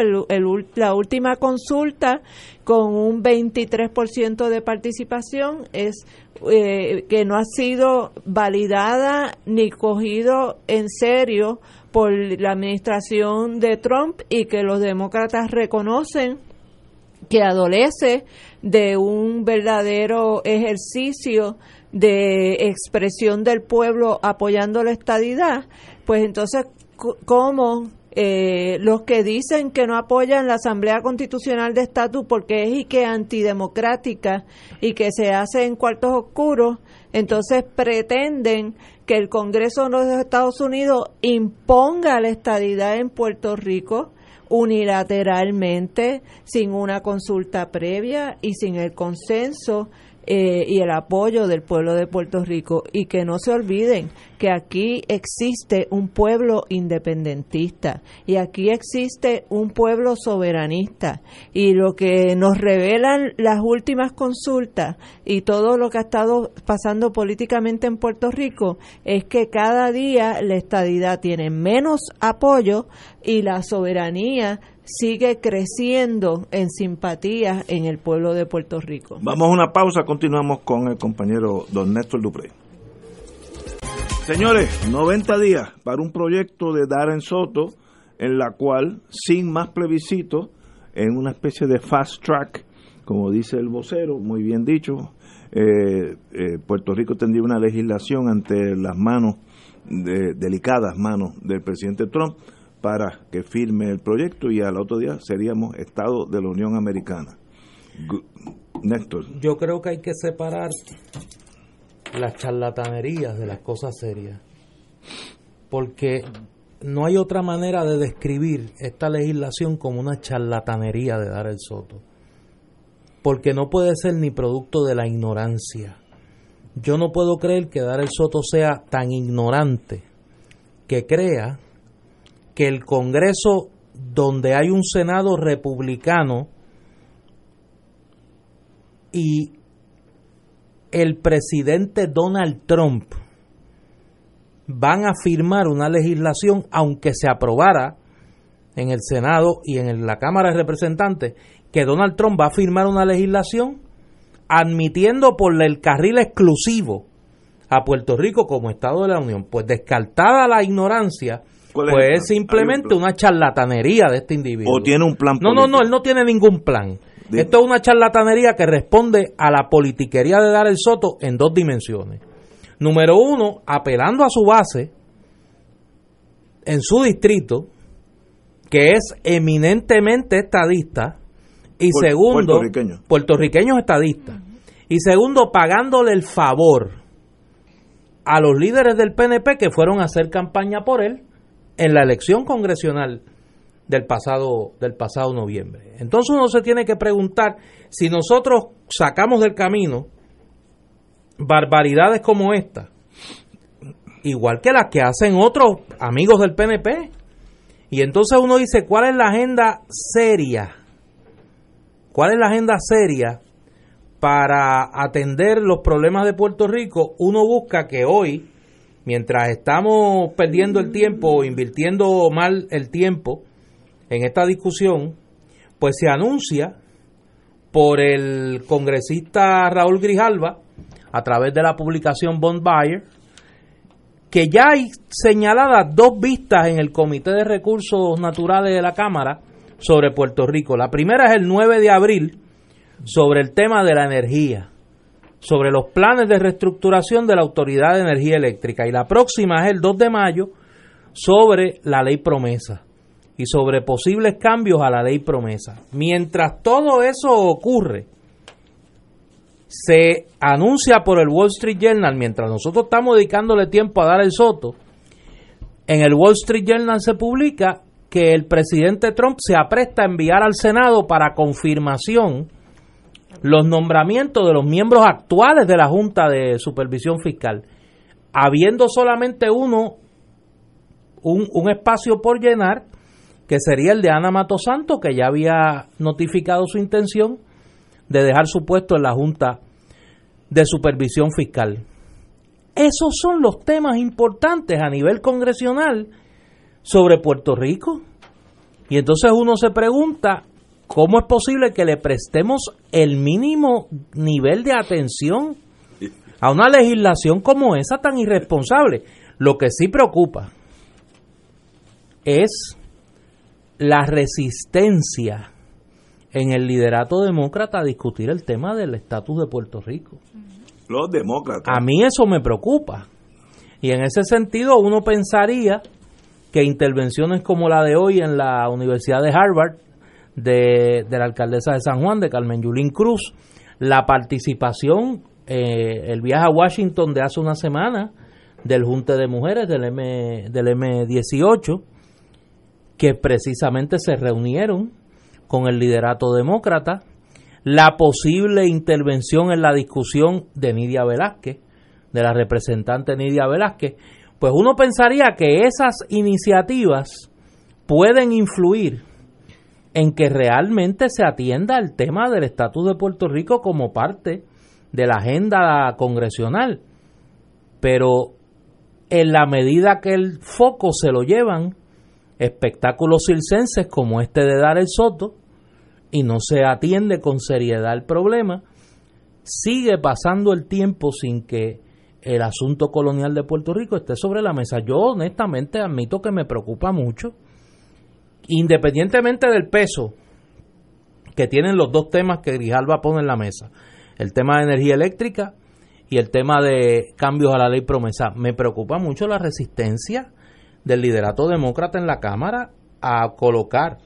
La última consulta con un 23% de participación es eh, que no ha sido validada ni cogido en serio por la administración de Trump y que los demócratas reconocen que adolece de un verdadero ejercicio de expresión del pueblo apoyando la estadidad, pues entonces, ¿cómo eh, los que dicen que no apoyan la Asamblea Constitucional de Estatus porque es y que antidemocrática y que se hace en cuartos oscuros, entonces pretenden que el Congreso de los Estados Unidos imponga la estadidad en Puerto Rico unilateralmente, sin una consulta previa y sin el consenso eh, y el apoyo del pueblo de Puerto Rico. Y que no se olviden que aquí existe un pueblo independentista y aquí existe un pueblo soberanista. Y lo que nos revelan las últimas consultas y todo lo que ha estado pasando políticamente en Puerto Rico es que cada día la estadidad tiene menos apoyo y la soberanía sigue creciendo en simpatía en el pueblo de Puerto Rico. Vamos a una pausa, continuamos con el compañero don Néstor Dupré. Señores, 90 días para un proyecto de Darren Soto, en la cual, sin más plebiscito, en una especie de fast track, como dice el vocero, muy bien dicho, eh, eh, Puerto Rico tendría una legislación ante las manos, de, delicadas manos del presidente Trump, para que firme el proyecto y al otro día seríamos Estado de la Unión Americana. Néstor. Yo creo que hay que separar las charlatanerías de las cosas serias. porque no hay otra manera de describir esta legislación como una charlatanería de dar el soto. Porque no puede ser ni producto de la ignorancia. Yo no puedo creer que dar el soto sea tan ignorante que crea que el Congreso, donde hay un Senado republicano y el presidente Donald Trump, van a firmar una legislación, aunque se aprobara en el Senado y en la Cámara de Representantes, que Donald Trump va a firmar una legislación admitiendo por el carril exclusivo a Puerto Rico como Estado de la Unión. Pues descartada la ignorancia, pues es, simplemente una charlatanería de este individuo. ¿O tiene un plan No, no, no, él no tiene ningún plan. Esto es una charlatanería que responde a la politiquería de dar el soto en dos dimensiones. Número uno, apelando a su base en su distrito, que es eminentemente estadista, y segundo, puertorriqueños puertorriqueño estadistas, y segundo, pagándole el favor a los líderes del PNP que fueron a hacer campaña por él en la elección congresional del pasado, del pasado noviembre. Entonces uno se tiene que preguntar si nosotros sacamos del camino barbaridades como esta, igual que las que hacen otros amigos del PNP. Y entonces uno dice, ¿cuál es la agenda seria? ¿Cuál es la agenda seria para atender los problemas de Puerto Rico? Uno busca que hoy, mientras estamos perdiendo el tiempo invirtiendo mal el tiempo en esta discusión, pues se anuncia por el congresista Raúl Grijalva, a través de la publicación Bond Buyer, que ya hay señaladas dos vistas en el Comité de Recursos Naturales de la Cámara sobre Puerto Rico. La primera es el 9 de abril sobre el tema de la energía, sobre los planes de reestructuración de la Autoridad de Energía Eléctrica. Y la próxima es el 2 de mayo sobre la ley promesa y sobre posibles cambios a la ley promesa. Mientras todo eso ocurre, se anuncia por el Wall Street Journal, mientras nosotros estamos dedicándole tiempo a dar el soto, en el Wall Street Journal se publica que el presidente Trump se apresta a enviar al Senado para confirmación los nombramientos de los miembros actuales de la Junta de Supervisión Fiscal, habiendo solamente uno, un, un espacio por llenar, que sería el de Ana Matosanto, que ya había notificado su intención de dejar su puesto en la Junta de Supervisión Fiscal. Esos son los temas importantes a nivel congresional sobre Puerto Rico. Y entonces uno se pregunta, ¿cómo es posible que le prestemos el mínimo nivel de atención a una legislación como esa tan irresponsable? Lo que sí preocupa es la resistencia en el liderato demócrata a discutir el tema del estatus de Puerto Rico. Los demócratas. A mí eso me preocupa. Y en ese sentido uno pensaría que intervenciones como la de hoy en la Universidad de Harvard, de, la alcaldesa de San Juan, de Carmen Yulín Cruz, la participación, eh, el viaje a Washington de hace una semana del Junte de Mujeres del, M, del M18, que precisamente se reunieron con el liderato demócrata, la posible intervención en la discusión de Nidia Velázquez, de la representante Nidia Velázquez, pues uno pensaría que esas iniciativas pueden influir en que realmente se atienda el tema del estatus de Puerto Rico como parte de la agenda congresional. Pero en la medida que el foco se lo llevan espectáculos circenses como este de Dar el Soto y no se atiende con seriedad el problema, sigue pasando el tiempo sin que el asunto colonial de Puerto Rico esté sobre la mesa. Yo honestamente admito que me preocupa mucho, independientemente del peso que tienen los dos temas que Grijalva pone en la mesa, el tema de energía eléctrica y el tema de cambios a la ley promesa. Me preocupa mucho la resistencia del liderato demócrata en la Cámara a colocar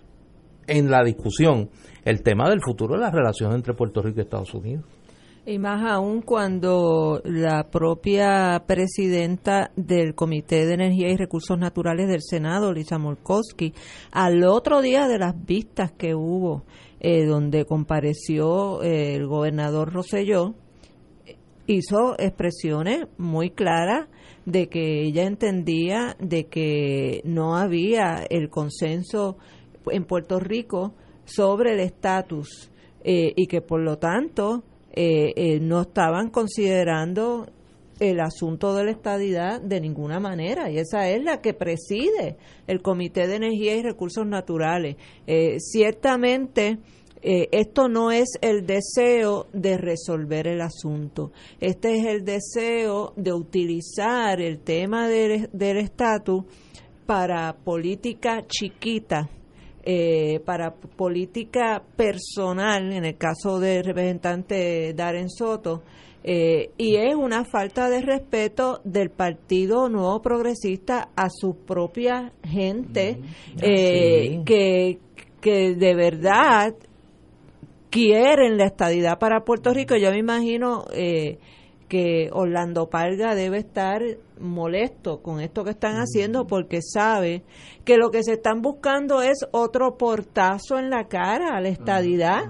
en la discusión el tema del futuro de las relaciones entre Puerto Rico y Estados Unidos. Y más aún cuando la propia presidenta del Comité de Energía y Recursos Naturales del Senado, Lisa Molkowski, al otro día de las vistas que hubo, eh, donde compareció eh, el gobernador Roselló, hizo expresiones muy claras de que ella entendía de que no había el consenso en Puerto Rico sobre el estatus eh, y que por lo tanto eh, eh, no estaban considerando el asunto de la estadidad de ninguna manera y esa es la que preside el Comité de Energía y Recursos Naturales. ciertamente esto no es el deseo de resolver el asunto, este es el deseo de utilizar el tema del estatus para política chiquita eh, para política personal, en el caso del representante Darren Soto, eh, y es una falta de respeto del Partido Nuevo Progresista a su propia gente, mm, eh, que, que de verdad quieren la estadidad para Puerto Rico. Yo me imagino eh, que Orlando Parga debe estar molesto con esto que están haciendo porque sabe que lo que se están buscando es otro portazo en la cara a la estadidad.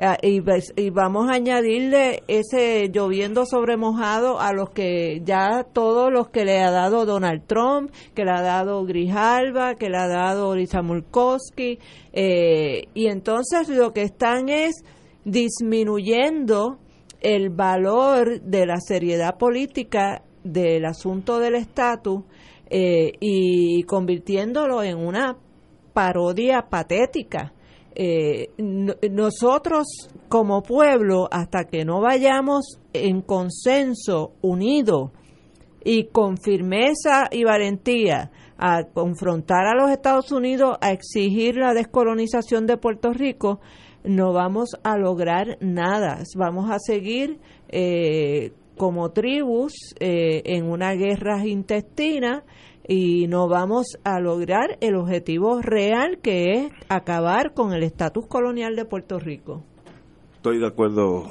Ah, y, y, vamos a añadirle ese lloviendo sobre mojado a los que ya todos los que le ha dado Donald Trump, que le ha dado Grijalva, que le ha dado Lisa Murkowski, eh, y entonces lo que están es disminuyendo el valor de la seriedad política del asunto del estatus eh, y convirtiéndolo en una parodia patética. Eh, nosotros como pueblo, hasta que no vayamos en consenso, unido y con firmeza y valentía a confrontar a los Estados Unidos, a exigir la descolonización de Puerto Rico, no vamos a lograr nada. Vamos a seguir eh, como tribus eh, en una guerra intestina y no vamos a lograr el objetivo real que es acabar con el estatus colonial de Puerto Rico. Estoy de acuerdo.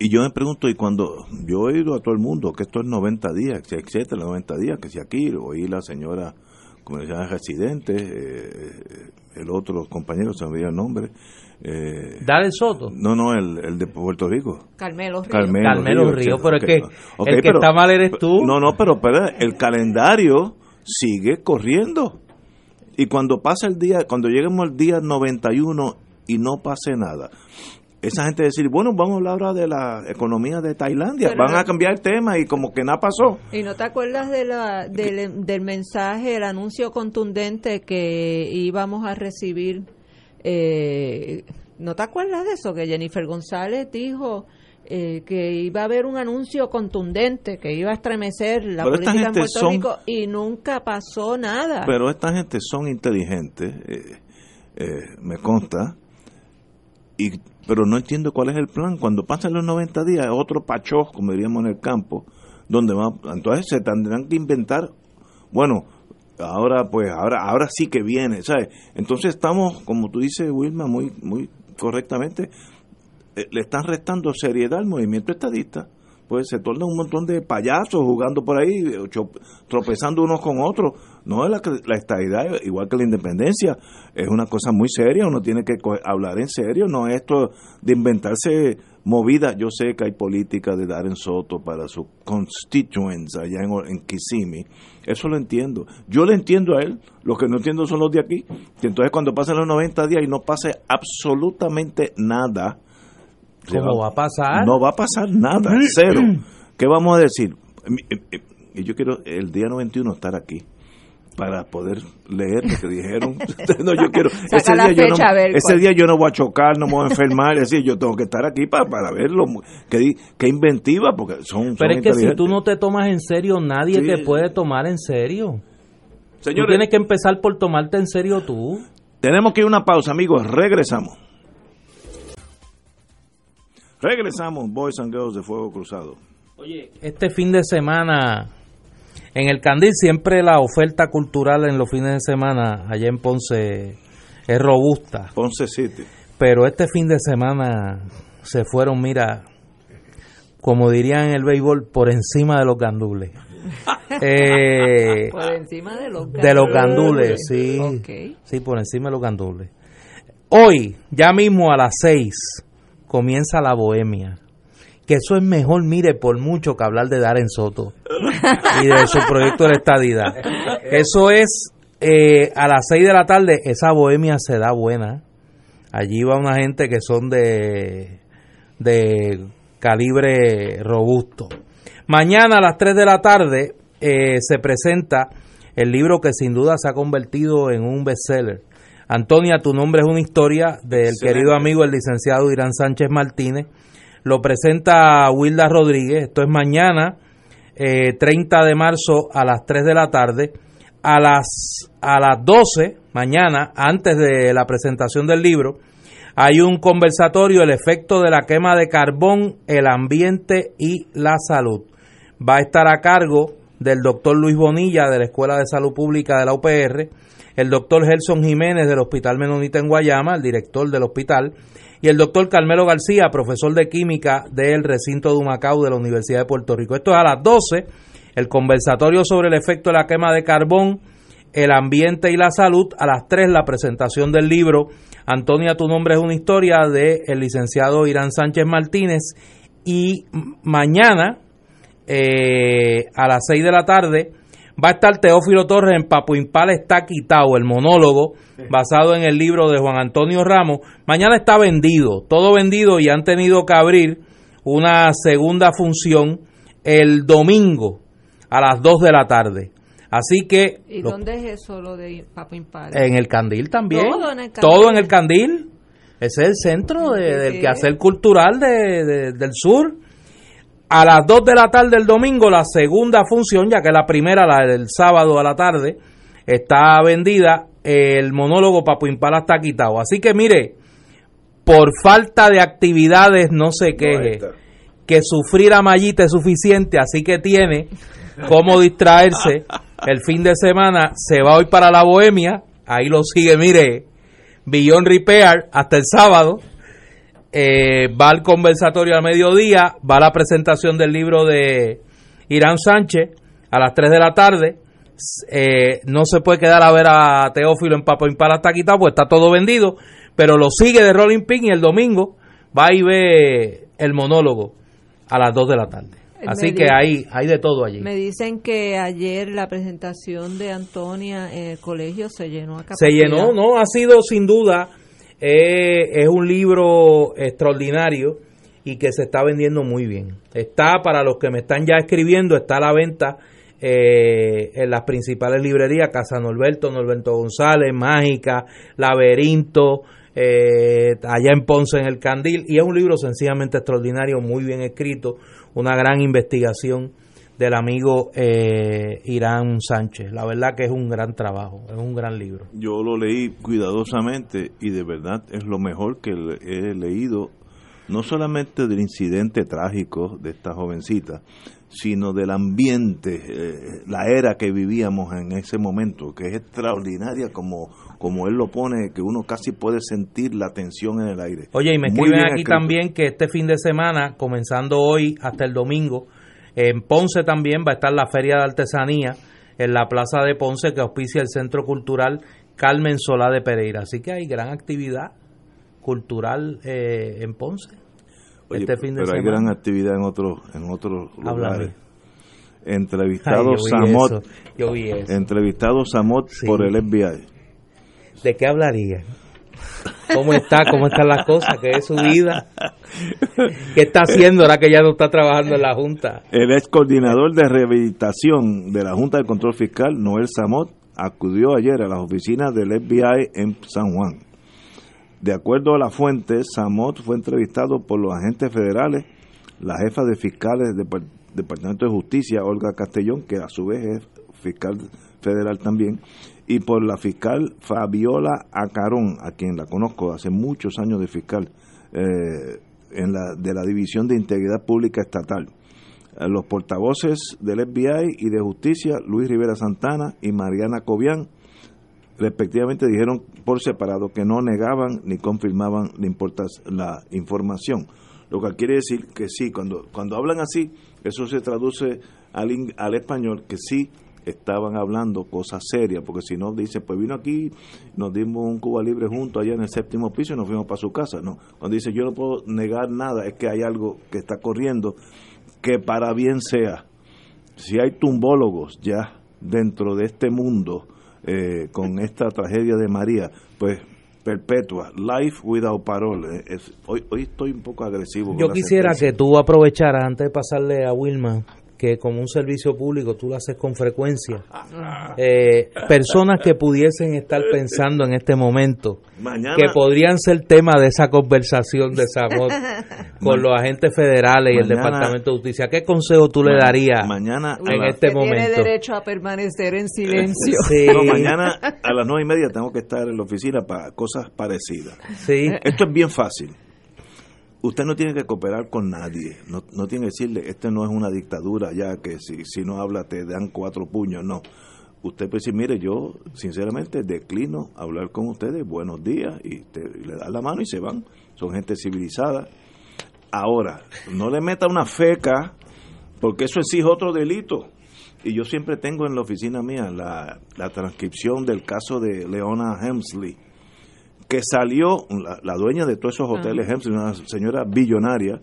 Y yo me pregunto, y cuando yo he oído a todo el mundo que esto es 90 días, etcétera, 90 días, que si aquí, oí la señora, como decía, residente, eh, el otro compañero, se me olvidó el nombre, eh, Dale Soto. No, no, el, el, de Puerto Rico. Carmelo Río. Carmelo, Río, pero es que el que está mal eres tú. No, no, pero, pero el calendario sigue corriendo. Y cuando pasa el día, cuando lleguemos al día 91 y no pase nada, esa gente decir, bueno, vamos a hablar ahora de la economía de Tailandia, van a cambiar el tema y como que nada pasó. ¿Y no te acuerdas de la, del, del mensaje, el anuncio contundente que íbamos a recibir eh, ¿No te acuerdas de eso? Que Jennifer González dijo eh, que iba a haber un anuncio contundente, que iba a estremecer la política en Puerto Rico y nunca pasó nada. Pero esta gente son inteligentes, eh, eh, me consta, y pero no entiendo cuál es el plan. Cuando pasan los 90 días, otro pachó, como diríamos en el campo, donde va, entonces se tendrán que inventar, bueno, ahora pues ahora ahora sí que viene sabes entonces estamos como tú dices Wilma muy muy correctamente. Eh, le están restando seriedad al movimiento estadista. Pues se torna un montón de payasos jugando por ahí tropezando unos con otros no la, la estadidad igual que la independencia es una cosa muy seria uno tiene que hablar en serio no es esto de inventarse movida. Yo sé que hay política de dar en Soto para sus constituents allá en, en Kissimmee. Eso lo entiendo. Yo le entiendo a él. Los que no entiendo son los de aquí. Que entonces cuando pasen los 90 días y no pase absolutamente nada. ¿Cómo va, a pasar? No va a pasar nada. Cero. ¿Qué vamos a decir? Y yo quiero el día 91 estar aquí para poder leer lo que dijeron. *laughs* no, yo quiero, ese, día yo, no, ese día yo no voy a chocar, no me voy a enfermar, es decir, yo tengo que estar aquí para, para verlo. Qué, qué inventiva, porque son. Pero es que si tú no te tomas en serio, nadie te puede tomar en serio. Señores, tú tienes que empezar por tomarte en serio tú. Tenemos que ir a una pausa, amigos. Regresamos. Regresamos, Boys and Girls de Fuego Cruzado. Oye, este fin de semana en el Candil siempre la oferta cultural en los fines de semana allá en Ponce es robusta. Ponce City. Pero este fin de semana se fueron, mira, como dirían en el béisbol, por encima de los gandules. *laughs* Eh, por encima de los gandules. De los gandules, sí. Sí, por encima de los gandules. Hoy, ya mismo a las seis, comienza la bohemia. Que eso es mejor, mire, por mucho que hablar de Darren Soto y de su proyecto de estadidad. *laughs* Eso es eh, a las seis de la tarde, esa bohemia se da buena. Allí va una gente que son de, de calibre robusto. Mañana a las 3 de la tarde eh, se presenta el libro que sin duda se ha convertido en un bestseller. Antonia, tu nombre es una historia del querido amigo el licenciado Irán Sánchez Martínez. Lo presenta Wilda Rodríguez. Esto es mañana, 30 eh, de marzo a las 3 de la tarde. A las, a las 12, mañana, antes de la presentación del libro, hay un conversatorio, el efecto de la quema de carbón, el ambiente y la salud. Va a estar a cargo del doctor Luis Bonilla de la Escuela de Salud Pública de la UPR, el doctor Gelson Jiménez del Hospital Menonita en Guayama, el director del hospital, y el doctor Carmelo García, profesor de química del recinto de Humacao de la Universidad de Puerto Rico. Esto es a las 12, el conversatorio sobre el efecto de la quema de carbón, el ambiente y la salud. A las 3, la presentación del libro Antonia, tu nombre es una historia del el licenciado Irán Sánchez Martínez. Y mañana, eh, a las 6 de la tarde, va a estar Teófilo Torres en Papo Impal está quitado, el monólogo basado en el libro de Juan Antonio Ramos. Mañana está vendido, todo vendido y han tenido que abrir una segunda función el domingo a las 2 de la tarde. Así que... ¿Y dónde es eso lo de Papo Impal? En el Candil también. Todo en el Candil. Todo en el Candil. Ese es el centro del quehacer cultural de, del sur a las 2 de la tarde del domingo, la segunda función, ya que la primera, la del sábado a la tarde, está vendida, el monólogo Papo Impala está quitado. Así que mire, por falta de actividades no se queje, que sufrir a Mayita es suficiente, así que tiene cómo distraerse. El fin de semana, se va hoy para la Bohemia, ahí lo sigue, mire, Billón Repair hasta el sábado, eh, va al conversatorio al mediodía, va a la presentación del libro de Irán Sánchez a las 3 de la tarde. Eh, no se puede quedar a ver a Teófilo en Papo Impala está quitado, pues está todo vendido, pero lo sigue de Rolling Pin y el domingo va y ve el monólogo a las 2 de la tarde. Así que hay, hay de todo allí. Me dicen que ayer la presentación de Antonia en el colegio se llenó a Se llenó, no, ha sido sin duda eh, es un libro extraordinario y que se está vendiendo muy bien. Está, para los que me están ya escribiendo, está a la venta eh, en las principales librerías, Casa Norberto, Norberto González, Mágica, Laberinto, eh, allá en Ponce, en el Candil, y es un libro sencillamente extraordinario, muy bien escrito, una gran investigación del amigo eh, Irán Sánchez. La verdad que es un gran trabajo, es un gran libro. Yo lo leí cuidadosamente y de verdad es lo mejor que he leído, no solamente del incidente trágico de esta jovencita, sino del ambiente, eh, la era que vivíamos en ese momento, que es extraordinaria como, como él lo pone, que uno casi puede sentir la tensión en el aire. Oye, y me escriben aquí también que este fin de semana, comenzando hoy hasta el domingo, en Ponce también va a estar la Feria de Artesanía en la Plaza de Ponce que auspicia el Centro Cultural Carmen Solá de Pereira. Así que hay gran actividad cultural eh, en Ponce este fin de pero hay gran actividad en otros en otros lugares. Entrevistado Samot, entrevistado Samot por el FBI. ¿De qué hablaría? Cómo está, cómo están las cosas, qué es su vida, qué está haciendo ahora que ya no está trabajando en la Junta. El ex coordinador de rehabilitación de la Junta de Control Fiscal, Noel Samot, acudió ayer a las oficinas del FBI en San Juan. De acuerdo a la fuente, Samot fue entrevistado por los agentes federales, la jefa de fiscales del Departamento de Justicia, Olga Castellón, que a su vez es fiscal federal también, y por la fiscal Fabiola Acarón, a quien la conozco hace muchos años de fiscal eh, en la, de la División de Integridad Pública Estatal. Eh, los portavoces del FBI y de Justicia, Luis Rivera Santana y Mariana Cobian, respectivamente dijeron por separado que no negaban ni confirmaban la, información. lo que quiere decir que sí, cuando, cuando hablan así, eso se traduce al, al español que sí estaban hablando cosas serias, porque si no, dice, pues vino aquí, nos dimos un Cuba Libre juntos allá en el séptimo piso y nos fuimos para su casa. No, cuando dice, yo no puedo negar nada, es que hay algo que está corriendo que para bien sea, si hay tumbólogos ya dentro de este mundo eh, con esta tragedia de María, pues perpetua, life without parole. Es, hoy, hoy estoy un poco agresivo. Yo quisiera que tú aprovecharas antes de pasarle a Wilma que como un servicio público tú lo haces con frecuencia, eh, personas que pudiesen estar *laughs* pensando en este momento, que podrían ser tema de esa conversación de Samot *laughs* con los agentes federales y el Departamento de Justicia, ¿qué consejo tú le darías mañana en este momento? Tiene derecho a permanecer en silencio. *laughs* mañana a las nueve y media tengo que estar en la oficina para cosas parecidas. Sí. Esto es bien fácil usted no tiene que cooperar con nadie, no, no tiene que decirle, este no es una dictadura ya que si, si no habla te dan cuatro puños, no. Usted puede decir, mire, yo sinceramente declino hablar con ustedes, buenos días, y, te, le da la mano y se van. Son gente civilizada. Ahora, no le meta una feca, porque eso exige otro delito. Y yo siempre tengo en la oficina mía la, la transcripción del caso de Leona Hemsley, que salió, la, dueña de todos esos hoteles, una señora billonaria,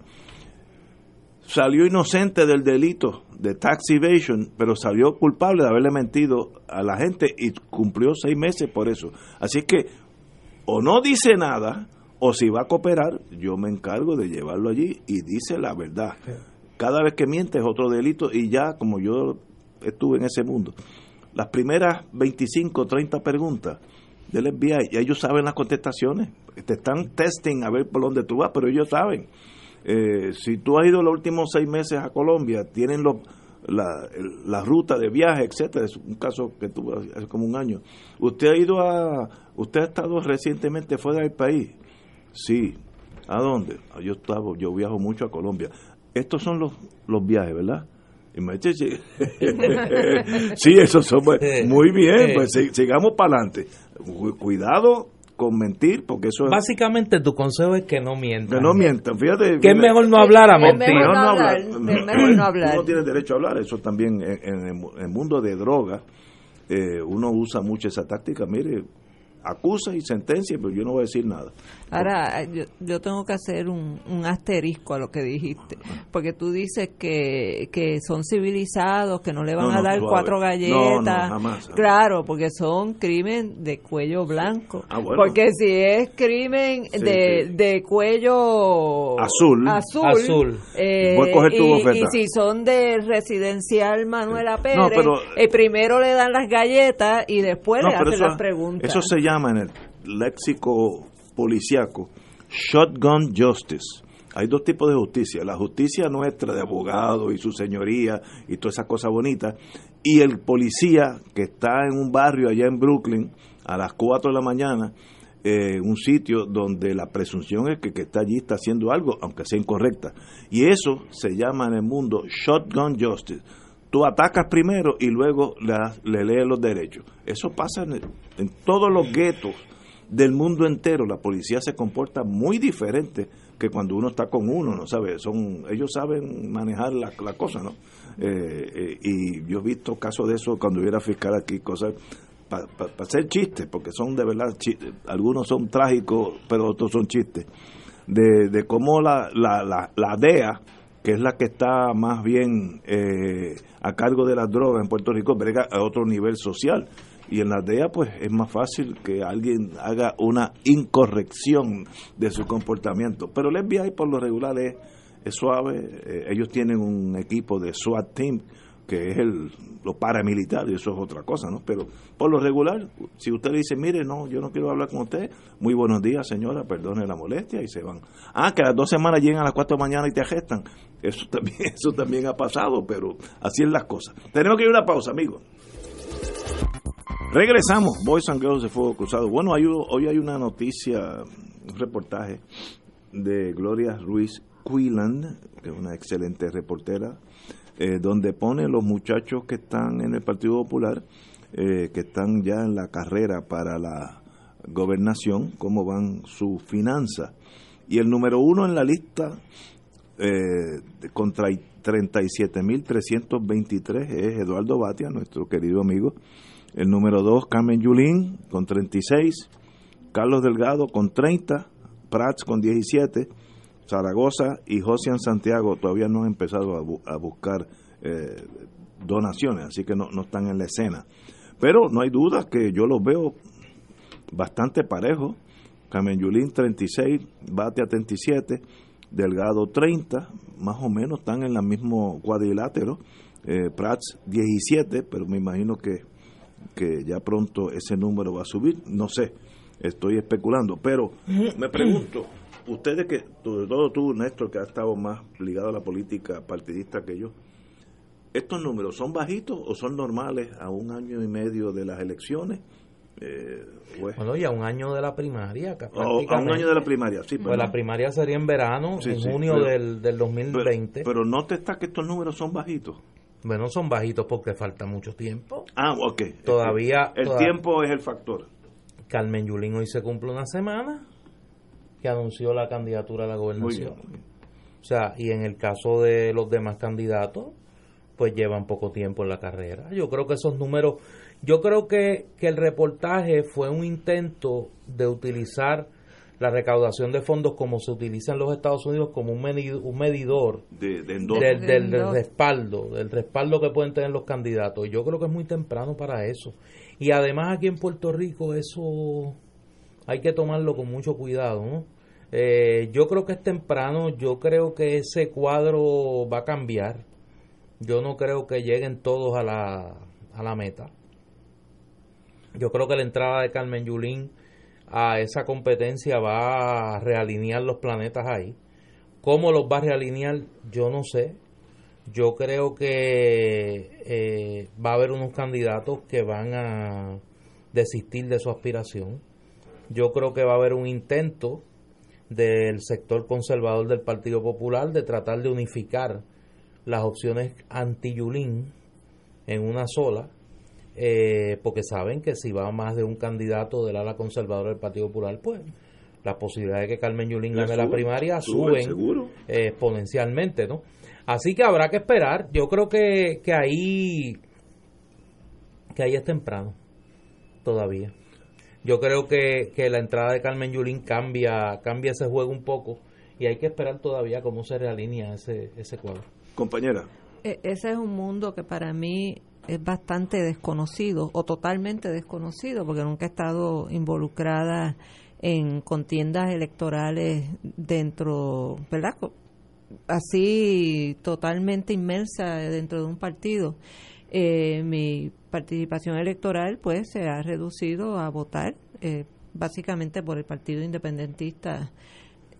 salió inocente del delito de tax evasion, pero salió culpable de haberle mentido a la gente y cumplió seis meses por eso. Así que o no dice nada, o si va a cooperar, yo me encargo de llevarlo allí y dice la verdad. Cada vez que miente es otro delito y ya como yo estuve en ese mundo, las primeras 25, 30 preguntas del FBI y ellos saben las contestaciones. Te están testing a ver por dónde tú vas, pero ellos saben. Eh, si tú has ido los últimos seis meses a Colombia, tienen los, la, la, ruta de viaje, etcétera. Es un caso que tuvo hace como un año. ¿Usted ha ido a. ¿Usted ha estado recientemente fuera del país? Sí. ¿A dónde? Ah, yo, estaba, yo viajo mucho a Colombia. Estos son los, los viajes, ¿verdad? *laughs* sí, eso son muy bien, pues sigamos para adelante. Cuidado con mentir, porque eso es... Básicamente tu consejo es que no mientan. Que no mientan, fíjate. Que es mejor no hablar a mentir. Es mejor no hablar. Mejor no hablar. Uno tiene derecho a hablar, eso también en, el mundo de droga, eh, uno usa mucho esa táctica, mire, acusa y sentencia, pero yo no voy a decir nada. Ahora, yo, yo tengo que hacer un, un, asterisco a lo que dijiste, porque tú dices que, que son civilizados, que no le van a dar cuatro galletas. Claro, porque son crimen de cuello blanco. Ah, porque si es crimen de, de cuello azul, azul, eh, y, y, si son de residencial Manuela Pérez, eh, primero le dan las galletas y después le hacen las preguntas. Eso se llama en el léxico policiaco shotgun justice. Hay dos tipos de justicia, la justicia nuestra de abogado y su señoría y toda esa cosa bonita, y el policía que está en un barrio allá en Brooklyn a las 4 de la mañana, eh, un sitio donde la presunción es que que está allí está haciendo algo, aunque sea incorrecta. Y eso se llama en el mundo shotgun justice tú atacas primero y luego le, lees los derechos. Eso pasa en, todos los guetos del mundo entero. La policía se comporta muy diferente que cuando uno está con uno, ¿no sabe? Son, ellos saben manejar la, cosa, ¿no? Eh, eh, y yo he visto casos de eso cuando hubiera fiscal aquí, cosas para hacer chistes, porque son de verdad, algunos son trágicos, pero otros son chistes, de, de cómo la, la, la, la DEA que es la que está más bien eh, a cargo de las drogas en Puerto Rico, brega a otro nivel social. Y en la DEA, pues es más fácil que alguien haga una incorrección de su comportamiento. Pero el FBI, por lo regular, es, suave. Eh, ellos tienen un equipo de SWAT team que es el, lo paramilitar, y eso es otra cosa, ¿no? Pero por lo regular, si usted dice, mire, no, yo no quiero hablar con usted, muy buenos días, señora, perdone la molestia, y se van. Ah, que a las dos semanas llegan a las cuatro de la mañana y te agestan. Eso también, *laughs* eso también ha pasado, pero así es las cosas. Tenemos que ir a una pausa, amigos. Regresamos, Boys and Girls de Fuego Cruzado. Bueno, hay, hoy hay una noticia, un reportaje de Gloria Ruiz Quilland, que es una excelente reportera, eh, donde pone los muchachos que están en el Partido Popular, eh, que están ya en la carrera para la gobernación, cómo van sus finanzas. Y el número uno en la lista eh, contra 37.323 es Eduardo Batia, nuestro querido amigo. El número 2, Carmen Yulín, con 36. Carlos Delgado, con 30. Prats, con 17. Zaragoza y Josian Santiago todavía no han empezado a, buscar eh, donaciones, así que no, no están en la escena. Pero no hay duda que yo los veo bastante parejos. Carmen Yulín 36, Batia 37, Delgado 30, más o menos están en el mismo cuadrilátero. Eh, Prats 17, pero me imagino que, que ya pronto ese número va a subir. No sé, estoy especulando, pero me pregunto, ustedes que, sobre todo tú, Néstor, que ha estado más ligado a la política partidista que yo, ¿estos números son bajitos o son normales a un año y medio de las elecciones? Eh, bueno, y a un año de la primaria. a un año de la primaria, sí. Pues la primaria sería en verano, en junio del, del 2020. Pero, no te está que estos números son bajitos. Bueno, son bajitos porque falta mucho tiempo. Ah, ok. Todavía. El tiempo es el factor. Carmen Yulín hoy se cumple una semana que anunció la candidatura a la gobernación. O sea, y en el caso de los demás candidatos, pues llevan poco tiempo en la carrera. Yo creo que esos números yo creo que, que el reportaje fue un intento de utilizar la recaudación de fondos como se utiliza en los Estados Unidos como un, medidor, un medidor del, del, respaldo, del respaldo que pueden tener los candidatos. Yo creo que es muy temprano para eso. Y además aquí en Puerto Rico eso hay que tomarlo con mucho cuidado. ¿no? Eh, yo creo que es temprano, yo creo que ese cuadro va a cambiar. Yo no creo que lleguen todos a la, a la meta. Yo creo que la entrada de Carmen Yulín a esa competencia va a realinear los planetas ahí. ¿Cómo los va a realinear? Yo no sé. Yo creo que eh, va a haber unos candidatos que van a desistir de su aspiración. Yo creo que va a haber un intento del sector conservador del Partido Popular de tratar de unificar las opciones anti-Yulín en una sola eh, porque saben que si va más de un candidato del ala conservadora del Partido Popular, pues las posibilidades de que Carmen Yulín gane la primaria suben eh, exponencialmente, ¿no? Así que habrá que esperar. Yo creo que, que ahí que ahí es temprano todavía. Yo creo que, que la entrada de Carmen Yulín cambia, cambia ese juego un poco y hay que esperar todavía cómo se realinea ese, ese cuadro. Compañera. E, ese es un mundo que para mí es bastante desconocido o totalmente desconocido porque nunca he estado involucrada en contiendas electorales dentro, ¿verdad? Así totalmente inmersa dentro de un partido. Eh, mi participación electoral pues se ha reducido a votar eh, básicamente por el Partido Independentista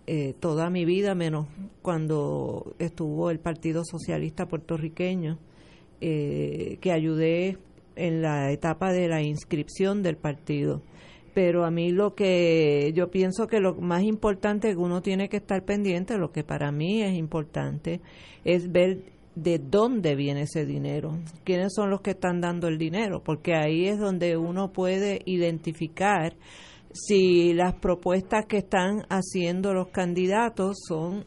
eh, toda mi vida, menos cuando estuvo el Partido Socialista puertorriqueño eh, que ayudé en la etapa de la inscripción del partido. Pero a mí lo que yo pienso que lo más importante que uno tiene que estar pendiente, lo que para mí es importante, es ver de dónde viene ese dinero, quiénes son los que están dando el dinero, porque ahí es donde uno puede identificar si las propuestas que están haciendo los candidatos son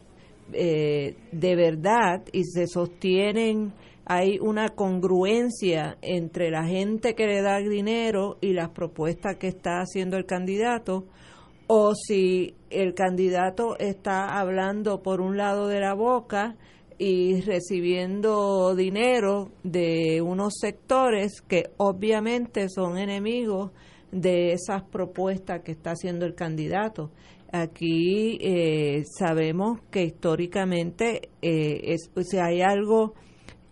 eh, de verdad y se sostienen hay una congruencia entre la gente que le da dinero y las propuestas que está haciendo el candidato, o si el candidato está hablando por un lado de la boca y recibiendo dinero de unos sectores que obviamente son enemigos de esas propuestas que está haciendo el candidato. Aquí eh, sabemos que históricamente eh, si hay algo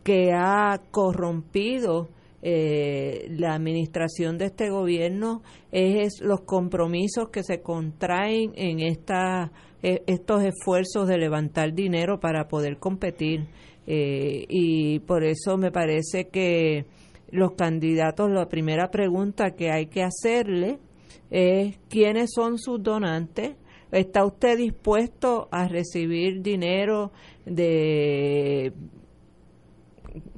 que ha corrompido eh, la administración de este gobierno es, los compromisos que se contraen en esta, e, estos esfuerzos de levantar dinero para poder competir. Eh, y por eso me parece que los candidatos, la primera pregunta que hay que hacerle es quiénes son sus donantes, ¿Está usted dispuesto a recibir dinero de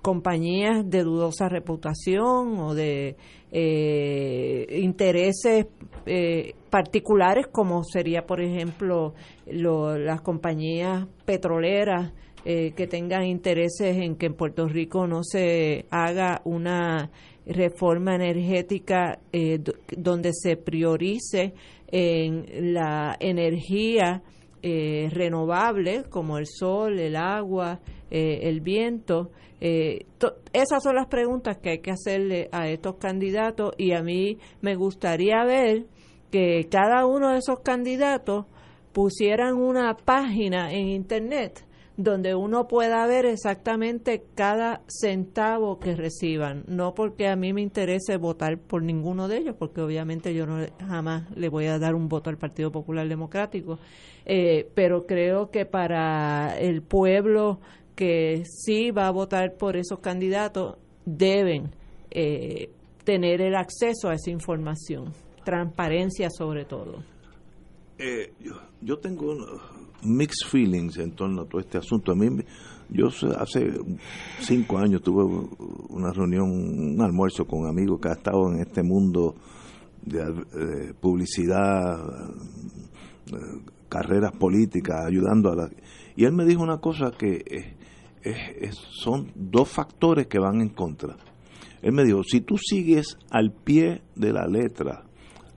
compañías de dudosa reputación o de eh, intereses eh, particulares como sería por ejemplo las compañías petroleras eh, que tengan intereses en que en Puerto Rico no se haga una reforma energética donde se priorice en la energía renovable como el sol, el agua, el viento eh, esas son las preguntas que hay que hacerle a estos candidatos y a mí me gustaría ver que cada uno de esos candidatos pusieran una página en internet donde uno pueda ver exactamente cada centavo que reciban. No porque a mí me interese votar por ninguno de ellos, porque obviamente yo no jamás le voy a dar un voto al Partido Popular Democrático, eh, pero creo que para el pueblo que sí va a votar por esos candidatos deben eh, tener el acceso a esa información, transparencia sobre todo. Eh, yo, tengo mixed feelings en torno a todo este asunto. A mí, yo hace cinco años tuve una reunión, un almuerzo con amigos que ha estado en este mundo de eh, publicidad, carreras políticas, ayudando a la... Y él me dijo una cosa que son dos factores que van en contra. Él me dijo, si tú sigues al pie de la letra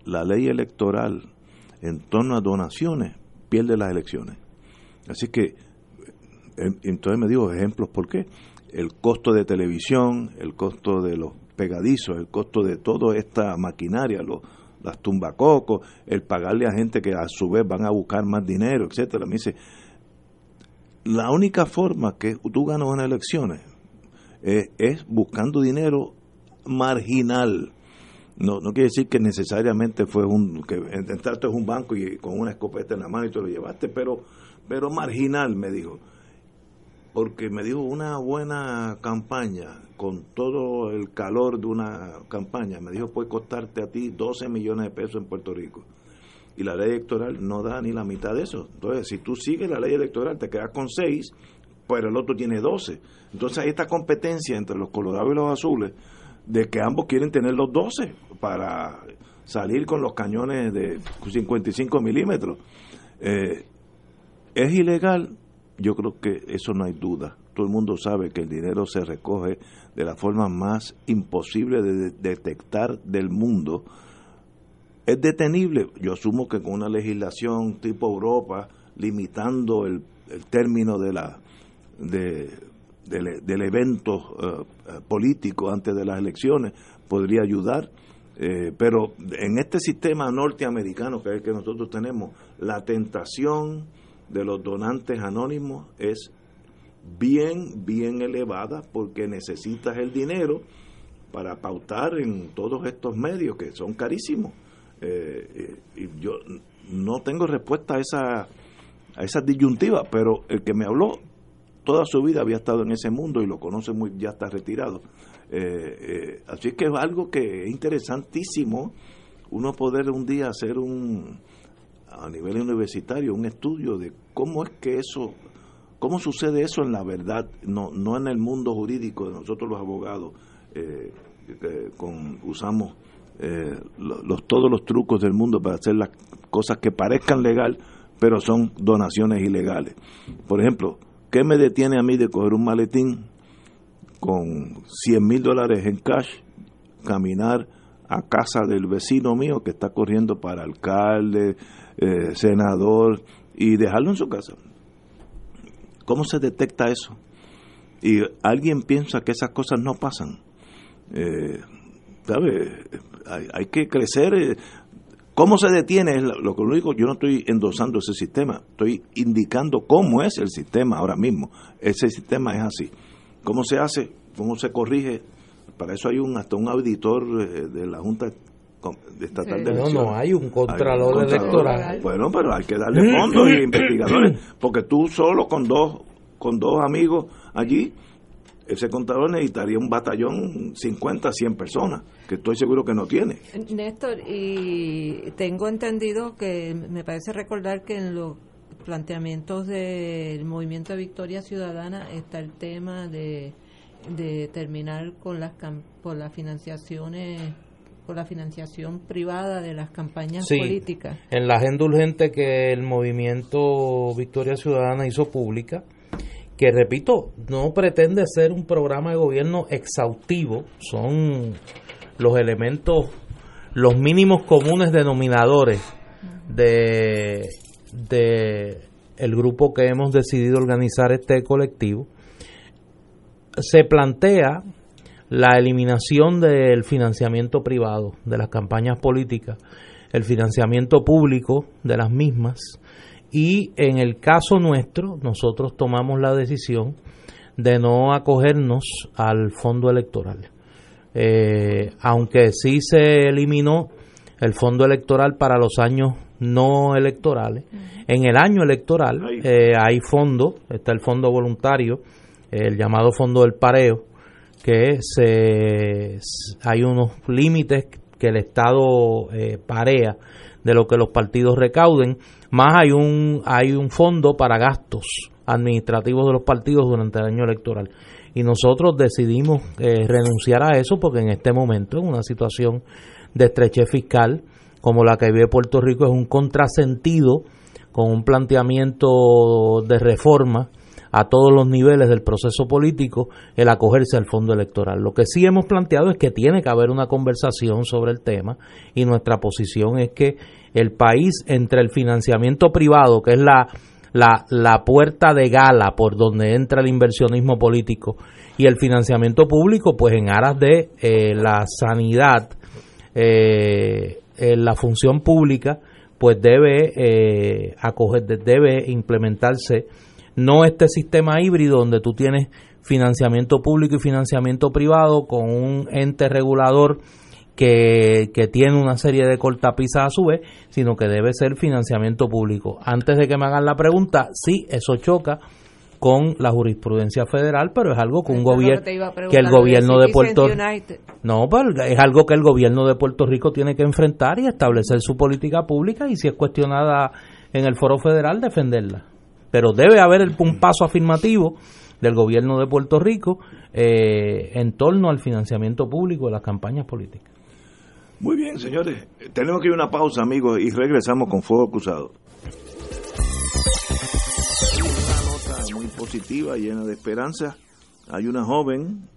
la ley electoral en torno a donaciones, pierdes las elecciones. Así que, entonces me dijo ejemplos, ¿por qué? El costo de televisión, el costo de los pegadizos, el costo de toda esta maquinaria, los, las tumbacocos, el pagarle a gente que a su vez van a buscar más dinero, etcétera. Me dice, la única forma que tú ganas unas elecciones es, buscando dinero marginal. No, no quiere decir que necesariamente fue un que entraste en un banco y con una escopeta en la mano y te lo llevaste, pero pero marginal me dijo. Porque me dijo una buena campaña con todo el calor de una campaña, me dijo puede costarte a ti 12 millones de pesos en Puerto Rico y la ley electoral no da ni la mitad de eso. Entonces, si tú sigues la ley electoral, te quedas con seis, pero el otro tiene 12. Entonces hay esta competencia entre los colorados y los azules de que ambos quieren tener los 12 para salir con los cañones de 55 milímetros. Eh, ¿Es ilegal? Yo creo que eso no hay duda. Todo el mundo sabe que el dinero se recoge de la forma más imposible de detectar del mundo ¿Es detenible? Yo asumo que con una legislación tipo Europa, limitando el, término de la, del, evento eh, eh, político antes de las elecciones, podría ayudar. Eh, pero en este sistema norteamericano que es el que nosotros tenemos, la tentación de los donantes anónimos es bien, bien elevada porque necesitas el dinero para pautar en todos estos medios que son carísimos. Eh, y yo no tengo respuesta a esa, a esa disyuntiva, pero el que me habló toda su vida había estado en ese mundo y lo conoce muy, ya está retirado. Eh, eh, así que es algo que es interesantísimo uno poder un día hacer un a nivel universitario un estudio de cómo es que eso cómo sucede eso en la verdad no no en el mundo jurídico de nosotros los abogados con usamos eh, los, todos los trucos del mundo para hacer las cosas que parezcan legal, pero son donaciones ilegales. Por ejemplo, ¿qué me detiene a mí de coger un maletín con 100 mil dólares en cash, caminar a casa del vecino mío que está corriendo para alcalde, eh, senador, y dejarlo en su casa? ¿Cómo se detecta eso? Y alguien piensa que esas cosas no pasan. Eh, ¿Sabe? Hay, que crecer. Eh, ¿Cómo se detiene? Lo que lo único, yo no estoy endosando ese sistema, estoy indicando cómo es el sistema ahora mismo. Ese sistema es así. ¿Cómo se hace? ¿Cómo se corrige? Para eso hay un hasta un auditor eh, de la Junta Estatal de Elecciones. No, no, hay un contralor, electoral. Bueno, pero hay que darle fondos y *clears throat* investigadores, porque tú solo con dos con dos amigos allí ese contador necesitaría un batallón 50, 100 personas, que estoy seguro que no tiene. Néstor, y tengo entendido que me parece recordar que en los planteamientos del movimiento de Victoria Ciudadana está el tema de de terminar con las con las financiaciones con la financiación privada de las campañas políticas. En la agenda urgente que el movimiento Victoria Ciudadana hizo pública, que repito, no pretende ser un programa de gobierno exhaustivo, son los elementos, los mínimos comunes denominadores de, de el grupo que hemos decidido organizar este colectivo, se plantea la eliminación del financiamiento privado de las campañas políticas, el financiamiento público de las mismas y en el caso nuestro nosotros tomamos la decisión de no acogernos al fondo electoral. Eh, aunque sí se eliminó el fondo electoral para los años no electorales, en el año electoral eh, hay fondo, está el fondo voluntario, el llamado fondo del pareo, que se, hay unos límites que el Estado eh, parea de lo que los partidos recauden, más hay un, hay un fondo para gastos administrativos de los partidos durante el año electoral. Y nosotros decidimos eh, renunciar a eso porque en este momento, en una situación de estrechez fiscal como la que vive Puerto Rico, es un contrasentido con un planteamiento de reforma a todos los niveles del proceso político el acogerse al fondo electoral. Lo que sí hemos planteado es que tiene que haber una conversación sobre el tema y nuestra posición es que el país entre el financiamiento privado, que es la, la, puerta de gala por donde entra el inversionismo político, y el financiamiento público, pues en aras de eh, la sanidad, eh, la función pública, pues debe eh, acoger, debe implementarse no este sistema híbrido donde tú tienes financiamiento público y financiamiento privado con un ente regulador que, tiene una serie de cortapisas a su vez, sino que debe ser financiamiento público. Antes de que me hagan la pregunta, sí, eso choca con la jurisprudencia federal, pero es algo que un gobierno que, el gobierno de Puerto No, pero es algo que el gobierno de Puerto Rico tiene que enfrentar y establecer su política pública y si es cuestionada en el foro federal defenderla pero debe haber un paso afirmativo del gobierno de Puerto Rico eh, en torno al financiamiento público de las campañas políticas. Muy bien, señores. Tenemos que ir a una pausa, amigos, y regresamos con Fuego Cruzado. Una nota muy positiva, llena de esperanza. Hay una joven,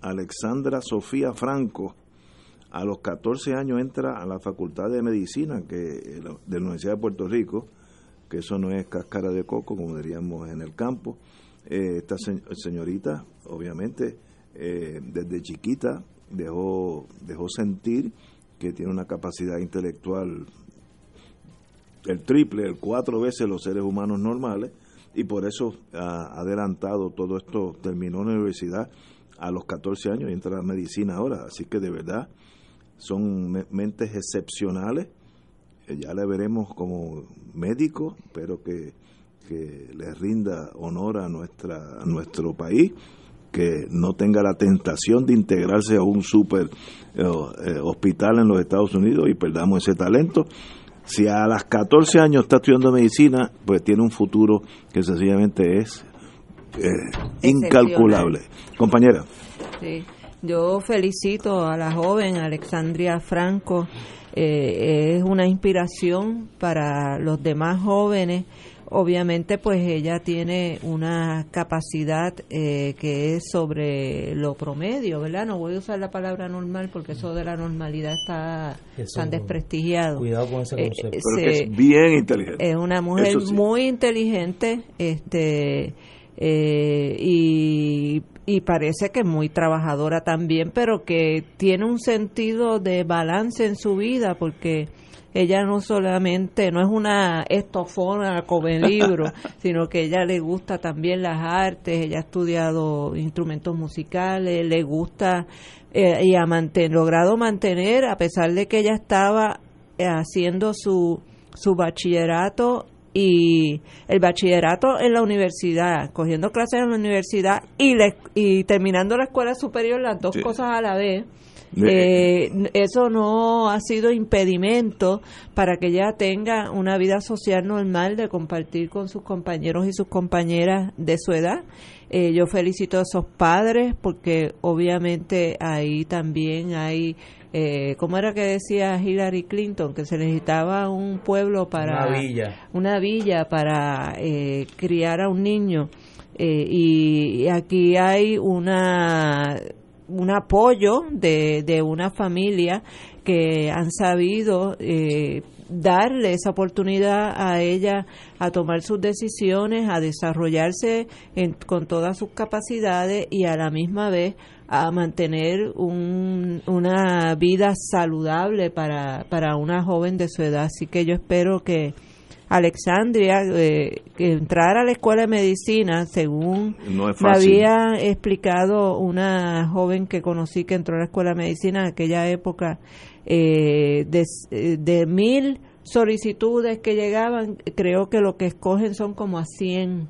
Alexandra Sofía Franco, a los 14 años entra a la Facultad de Medicina que, de la Universidad de Puerto Rico que eso no es cáscara de coco, como diríamos en el campo. Eh, esta señorita, obviamente, eh, desde chiquita dejó, dejó sentir que tiene una capacidad intelectual el triple, el cuatro veces los seres humanos normales, y por eso ha adelantado todo esto, terminó la universidad a los 14 años y entra a medicina ahora, así que de verdad son mentes excepcionales. Ya le veremos como médico, pero que, que le rinda honor a, nuestra, a nuestro país, que no tenga la tentación de integrarse a un super eh, eh, hospital en los Estados Unidos y perdamos ese talento. Si a las 14 años está estudiando medicina, pues tiene un futuro que sencillamente es eh, incalculable. Compañera. Sí. Yo felicito a la joven Alexandria Franco eh, es una inspiración para los demás jóvenes. Obviamente, pues ella tiene una capacidad eh, que es sobre lo promedio, ¿verdad? No voy a usar la palabra normal porque eso de la normalidad está tan desprestigiado. Cuidado con ese eh, concepto. es bien inteligente. Es una mujer muy inteligente, este y y parece que muy trabajadora también, pero que tiene un sentido de balance en su vida porque ella no solamente, no es una estofona come libro, *laughs* sino que ella le gusta también las artes, ella ha estudiado instrumentos musicales, le gusta eh, y ha logrado mantener, a pesar de que ella estaba eh, haciendo su, su bachillerato y el bachillerato en la universidad, cogiendo clases en la universidad y, y terminando la escuela superior, las dos cosas a la vez, Eh, eso no ha sido impedimento para que ella tenga una vida social normal de compartir con sus compañeros y sus compañeras de su edad. Eh, yo felicito a esos padres porque obviamente ahí también hay eh, ¿cómo era que decía Hillary Clinton? Que se necesitaba un pueblo para... Una villa. Una villa para eh, criar a un niño. Eh, y aquí hay una un apoyo de, de una familia que han sabido eh, darle esa oportunidad a ella a tomar sus decisiones, a desarrollarse con todas sus capacidades y a la misma vez a mantener un, una vida saludable para, para una joven de su edad. Así que yo espero que Alexandria, eh, que entrar a la escuela de medicina, según me había explicado una joven que conocí que entró a la escuela de medicina en aquella época, eh, de, de mil solicitudes que llegaban, creo que lo que escogen son como a 100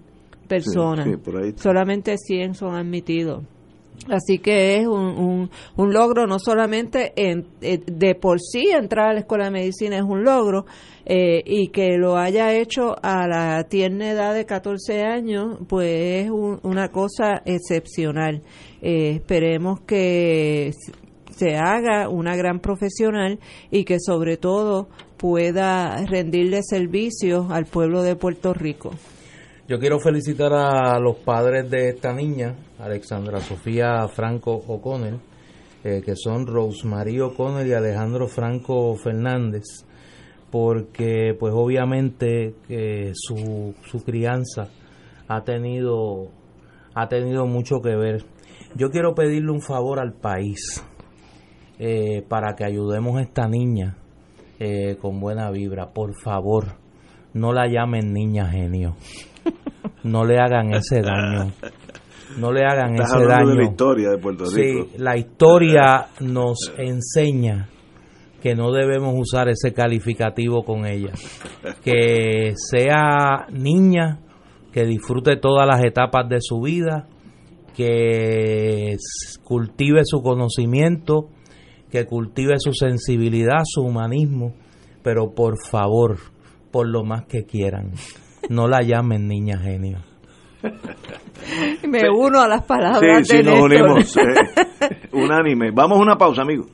personas. Solamente 100 son admitidos. Así que es un, un, logro, no solamente en, eh, de por sí entrar a la escuela de medicina es un logro, eh, y que lo haya hecho a la tierna edad de 14 años, pues es una cosa excepcional. Eh, esperemos que se haga una gran profesional y que sobre todo pueda rendirle servicios al pueblo de Puerto Rico. Yo quiero felicitar a los padres de esta niña, Alexandra Sofía Franco O'Connell, eh, que son Rosemary O'Connell y Alejandro Franco Fernández, porque pues obviamente su, su crianza ha tenido, ha tenido mucho que ver. Yo quiero pedirle un favor al país eh, para que ayudemos a esta niña eh, con buena vibra. Por favor, no la llamen niña genio no le hagan ese daño. *laughs* No le hagan ese daño. la historia de Puerto Rico. Sí, la historia nos enseña que no debemos usar ese calificativo con ella. Que sea niña, que disfrute todas las etapas de su vida, que cultive su conocimiento, que cultive su sensibilidad, su humanismo, pero por favor, por lo más que quieran, no la llamen niña genio. *laughs* Me uno a las palabras. Sí, sí, nos unimos. Eh, *laughs* unánime. Vamos a una pausa, amigos.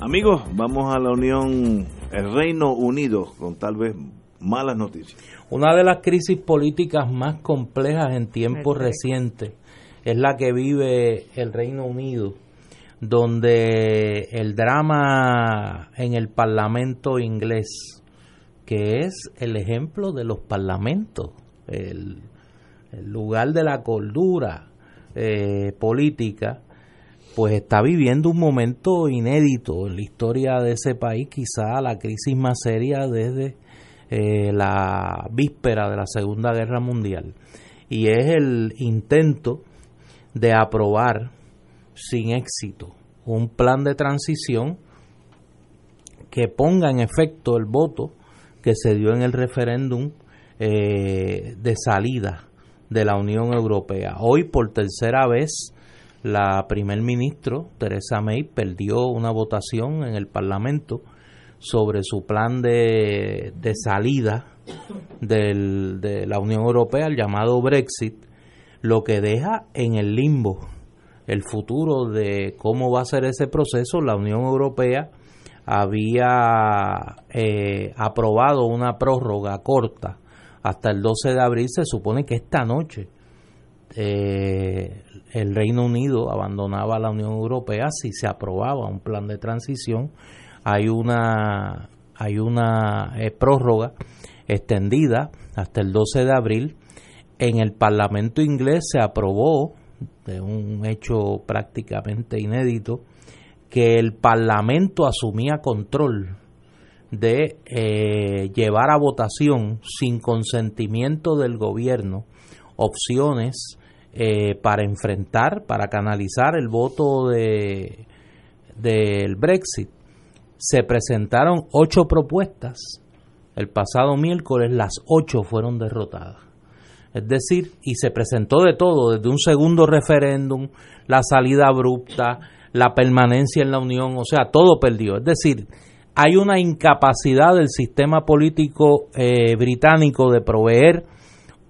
amigos, vamos a la Unión, el Reino Unido, con tal vez malas noticias. Una de las crisis políticas más complejas en tiempos recientes es la que vive el Reino Unido donde el drama en el Parlamento inglés, que es el ejemplo de los parlamentos, el, lugar de la cordura eh, política, pues está viviendo un momento inédito en la historia de ese país, quizá la crisis más seria desde eh, la víspera de la Segunda Guerra Mundial. Y es el intento de aprobar sin éxito un plan de transición que ponga en efecto el voto que se dio en el referéndum eh, de salida de la Unión Europea. Hoy, por tercera vez, la primer ministro, Teresa May, perdió una votación en el Parlamento sobre su plan de, de salida de la Unión Europea, el llamado Brexit, lo que deja en el limbo el futuro de cómo va a ser ese proceso, la Unión Europea había eh, aprobado una prórroga corta hasta el 12 de abril. Se supone que esta noche eh, el Reino Unido abandonaba la Unión Europea si se aprobaba un plan de transición. Hay una, hay una eh, prórroga extendida hasta el 12 de abril. En el Parlamento inglés se aprobó de un hecho prácticamente inédito, que el Parlamento asumía control de eh, llevar a votación sin consentimiento del gobierno opciones eh, para enfrentar, para canalizar el voto de del Brexit. Se presentaron ocho propuestas. El pasado miércoles las ocho fueron derrotadas. Es decir, y se presentó de todo, desde un segundo referéndum, la salida abrupta, la permanencia en la Unión, o sea, todo perdió. Es decir, hay una incapacidad del sistema político eh, británico de proveer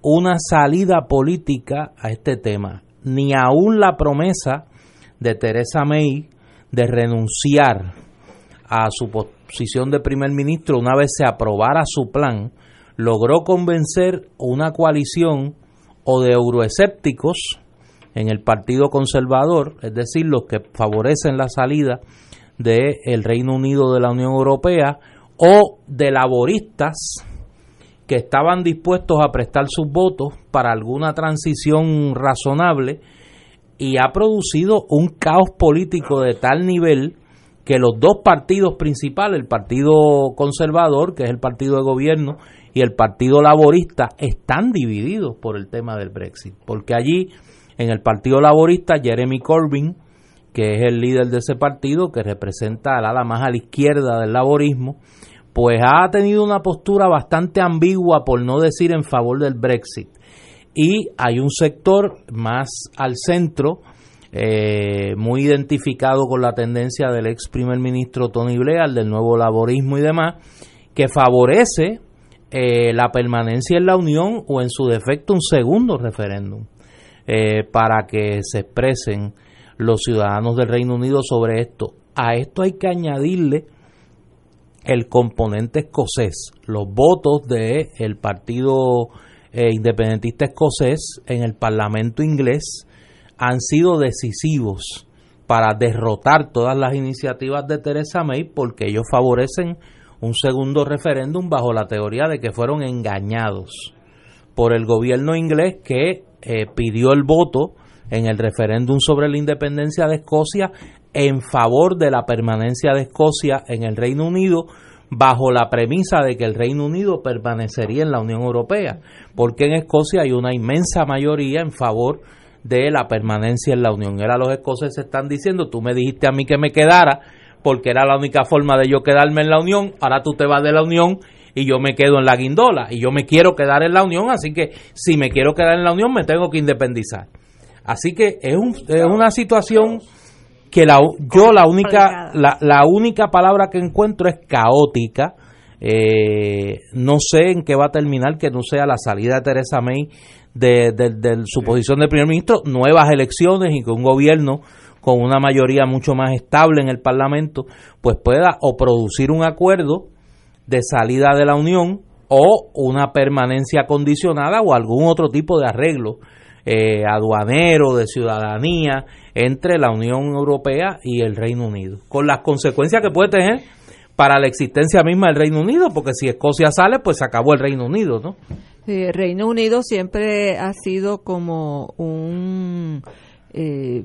una salida política a este tema. Ni aún la promesa de Theresa May de renunciar a su posición de primer ministro una vez se aprobara su plan, logró convencer una coalición o de euroescépticos en el Partido Conservador, es decir, los que favorecen la salida del Reino Unido de la Unión Europea, o de laboristas que estaban dispuestos a prestar sus votos para alguna transición razonable y ha producido un caos político de tal nivel que los dos partidos principales, el Partido Conservador, que es el partido de gobierno, y el Partido Laborista, están divididos por el tema del Brexit. Porque allí, en el Partido Laborista, Jeremy Corbyn, que es el líder de ese partido, que representa al ala más a la izquierda del laborismo, pues ha tenido una postura bastante ambigua, por no decir en favor del Brexit. Y hay un sector más al centro, eh, muy identificado con la tendencia del ex primer ministro Tony Blair, del nuevo laborismo y demás, que favorece eh, la permanencia en la Unión o en su defecto un segundo referéndum eh, para que se expresen los ciudadanos del Reino Unido sobre esto. A esto hay que añadirle el componente escocés, los votos del el Partido Independentista Escocés en el Parlamento inglés han sido decisivos para derrotar todas las iniciativas de Theresa May porque ellos favorecen un segundo referéndum bajo la teoría de que fueron engañados por el gobierno inglés que eh, pidió el voto en el referéndum sobre la independencia de Escocia en favor de la permanencia de Escocia en el Reino Unido bajo la premisa de que el Reino Unido permanecería en la Unión Europea, porque en Escocia hay una inmensa mayoría en favor de la permanencia en la Unión. Era los escoceses están diciendo, tú me dijiste a mí que me quedara porque era la única forma de yo quedarme en la Unión, ahora tú te vas de la Unión y yo me quedo en la guindola y yo me quiero quedar en la Unión, así que si me quiero quedar en la Unión me tengo que independizar. Así que es, un, es una situación que la, yo la única la, la única palabra que encuentro es caótica. Eh, no sé en qué va a terminar que no sea la salida de Teresa May de, su posición de primer ministro, nuevas elecciones y que un gobierno con una mayoría mucho más estable en el Parlamento, pues pueda o producir un acuerdo de salida de la Unión o una permanencia condicionada o algún otro tipo de arreglo eh, aduanero, de ciudadanía entre la Unión Europea y el Reino Unido, con las consecuencias que puede tener para la existencia misma del Reino Unido, porque si Escocia sale, pues se acabó el Reino Unido, ¿no? El Reino Unido siempre ha sido como un eh,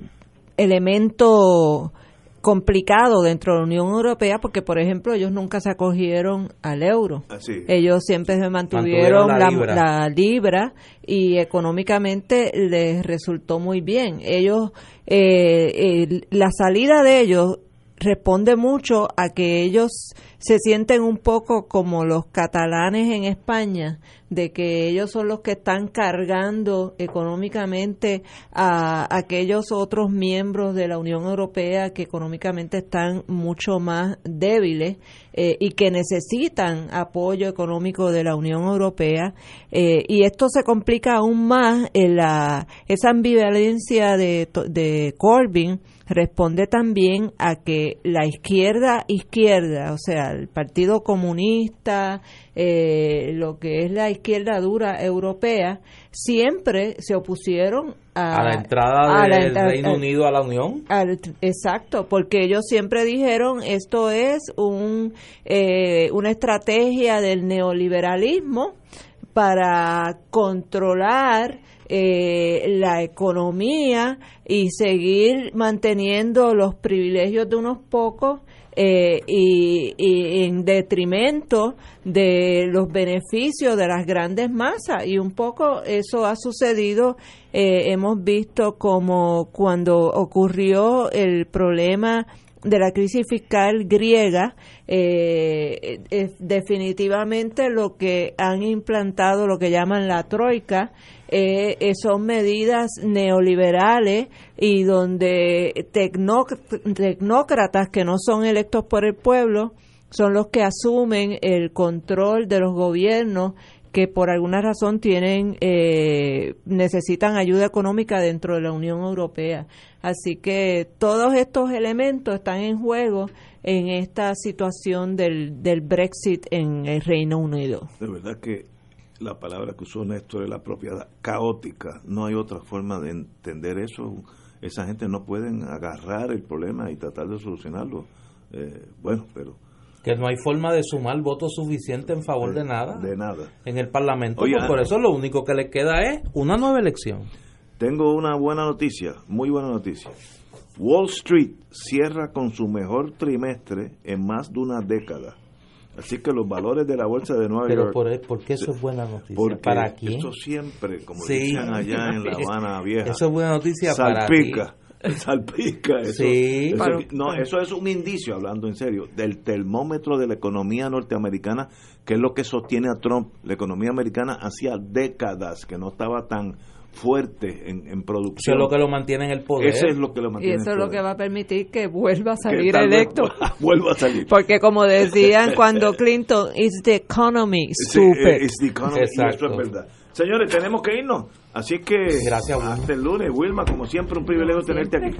elemento complicado dentro de la Unión Europea porque, por ejemplo, ellos nunca se acogieron al euro. Ellos siempre se mantuvieron, la, libra. y económicamente les resultó muy bien. Ellos, eh, la salida de ellos responde mucho a que ellos se sienten un poco como los catalanes en España, de que ellos son los que están cargando económicamente a aquellos otros miembros de la Unión Europea que económicamente están mucho más débiles eh, y que necesitan apoyo económico de la Unión Europea. Eh, y esto se complica aún más la, esa ambivalencia de, de Corbyn responde también a que la izquierda izquierda, o sea, el Partido Comunista, eh, lo que es la izquierda dura europea, siempre se opusieron a, la entrada del Reino Unido a la Unión. exacto, porque ellos siempre dijeron esto es un, eh, una estrategia del neoliberalismo para controlar eh, la economía y seguir manteniendo los privilegios de unos pocos eh, y, en detrimento de los beneficios de las grandes masas. Y un poco eso ha sucedido, eh, hemos visto como cuando ocurrió el problema de la crisis fiscal griega, eh, definitivamente lo que han implantado, lo que llaman la troika, eh, son medidas neoliberales y donde tecnócratas que no son electos por el pueblo son los que asumen el control de los gobiernos que por alguna razón tienen eh, necesitan ayuda económica dentro de la Unión Europea. Así que todos estos elementos están en juego en esta situación del, del Brexit en el Reino Unido. De verdad que la palabra que usó Néstor es la propiedad caótica. No hay otra forma de entender eso. Esa gente no pueden agarrar el problema y tratar de solucionarlo. Eh, bueno, pero que no hay forma de sumar votos suficientes en favor de, nada. De nada. En el Parlamento. Pues por eso lo único que le queda es una nueva elección. Tengo una buena noticia, muy buena noticia. Wall Street cierra con su mejor trimestre en más de una década. Así que los valores de la bolsa de Nueva York. Pero por, qué eso es buena noticia? Porque ¿Para quién? Eso siempre, como decían allá en La Habana *laughs* Vieja. Eso es buena noticia salpica. para *laughs* salpica. Eso, sí, no, eso es un indicio, hablando en serio, del termómetro de la economía norteamericana, que es lo que sostiene a Trump. La economía americana hacía décadas que no estaba tan fuerte en, producción. Eso es lo que lo mantiene en el poder. Eso es lo que lo mantiene Y eso es lo que va a permitir que vuelva a salir electo. vuelva a salir. *laughs* Porque como decían *laughs* cuando Clinton, it's the economy, stupid. it's the economy, eso es verdad. Señores, tenemos que irnos. Así que Gracias, hasta el lunes, Wilma, como siempre, un privilegio tenerte aquí.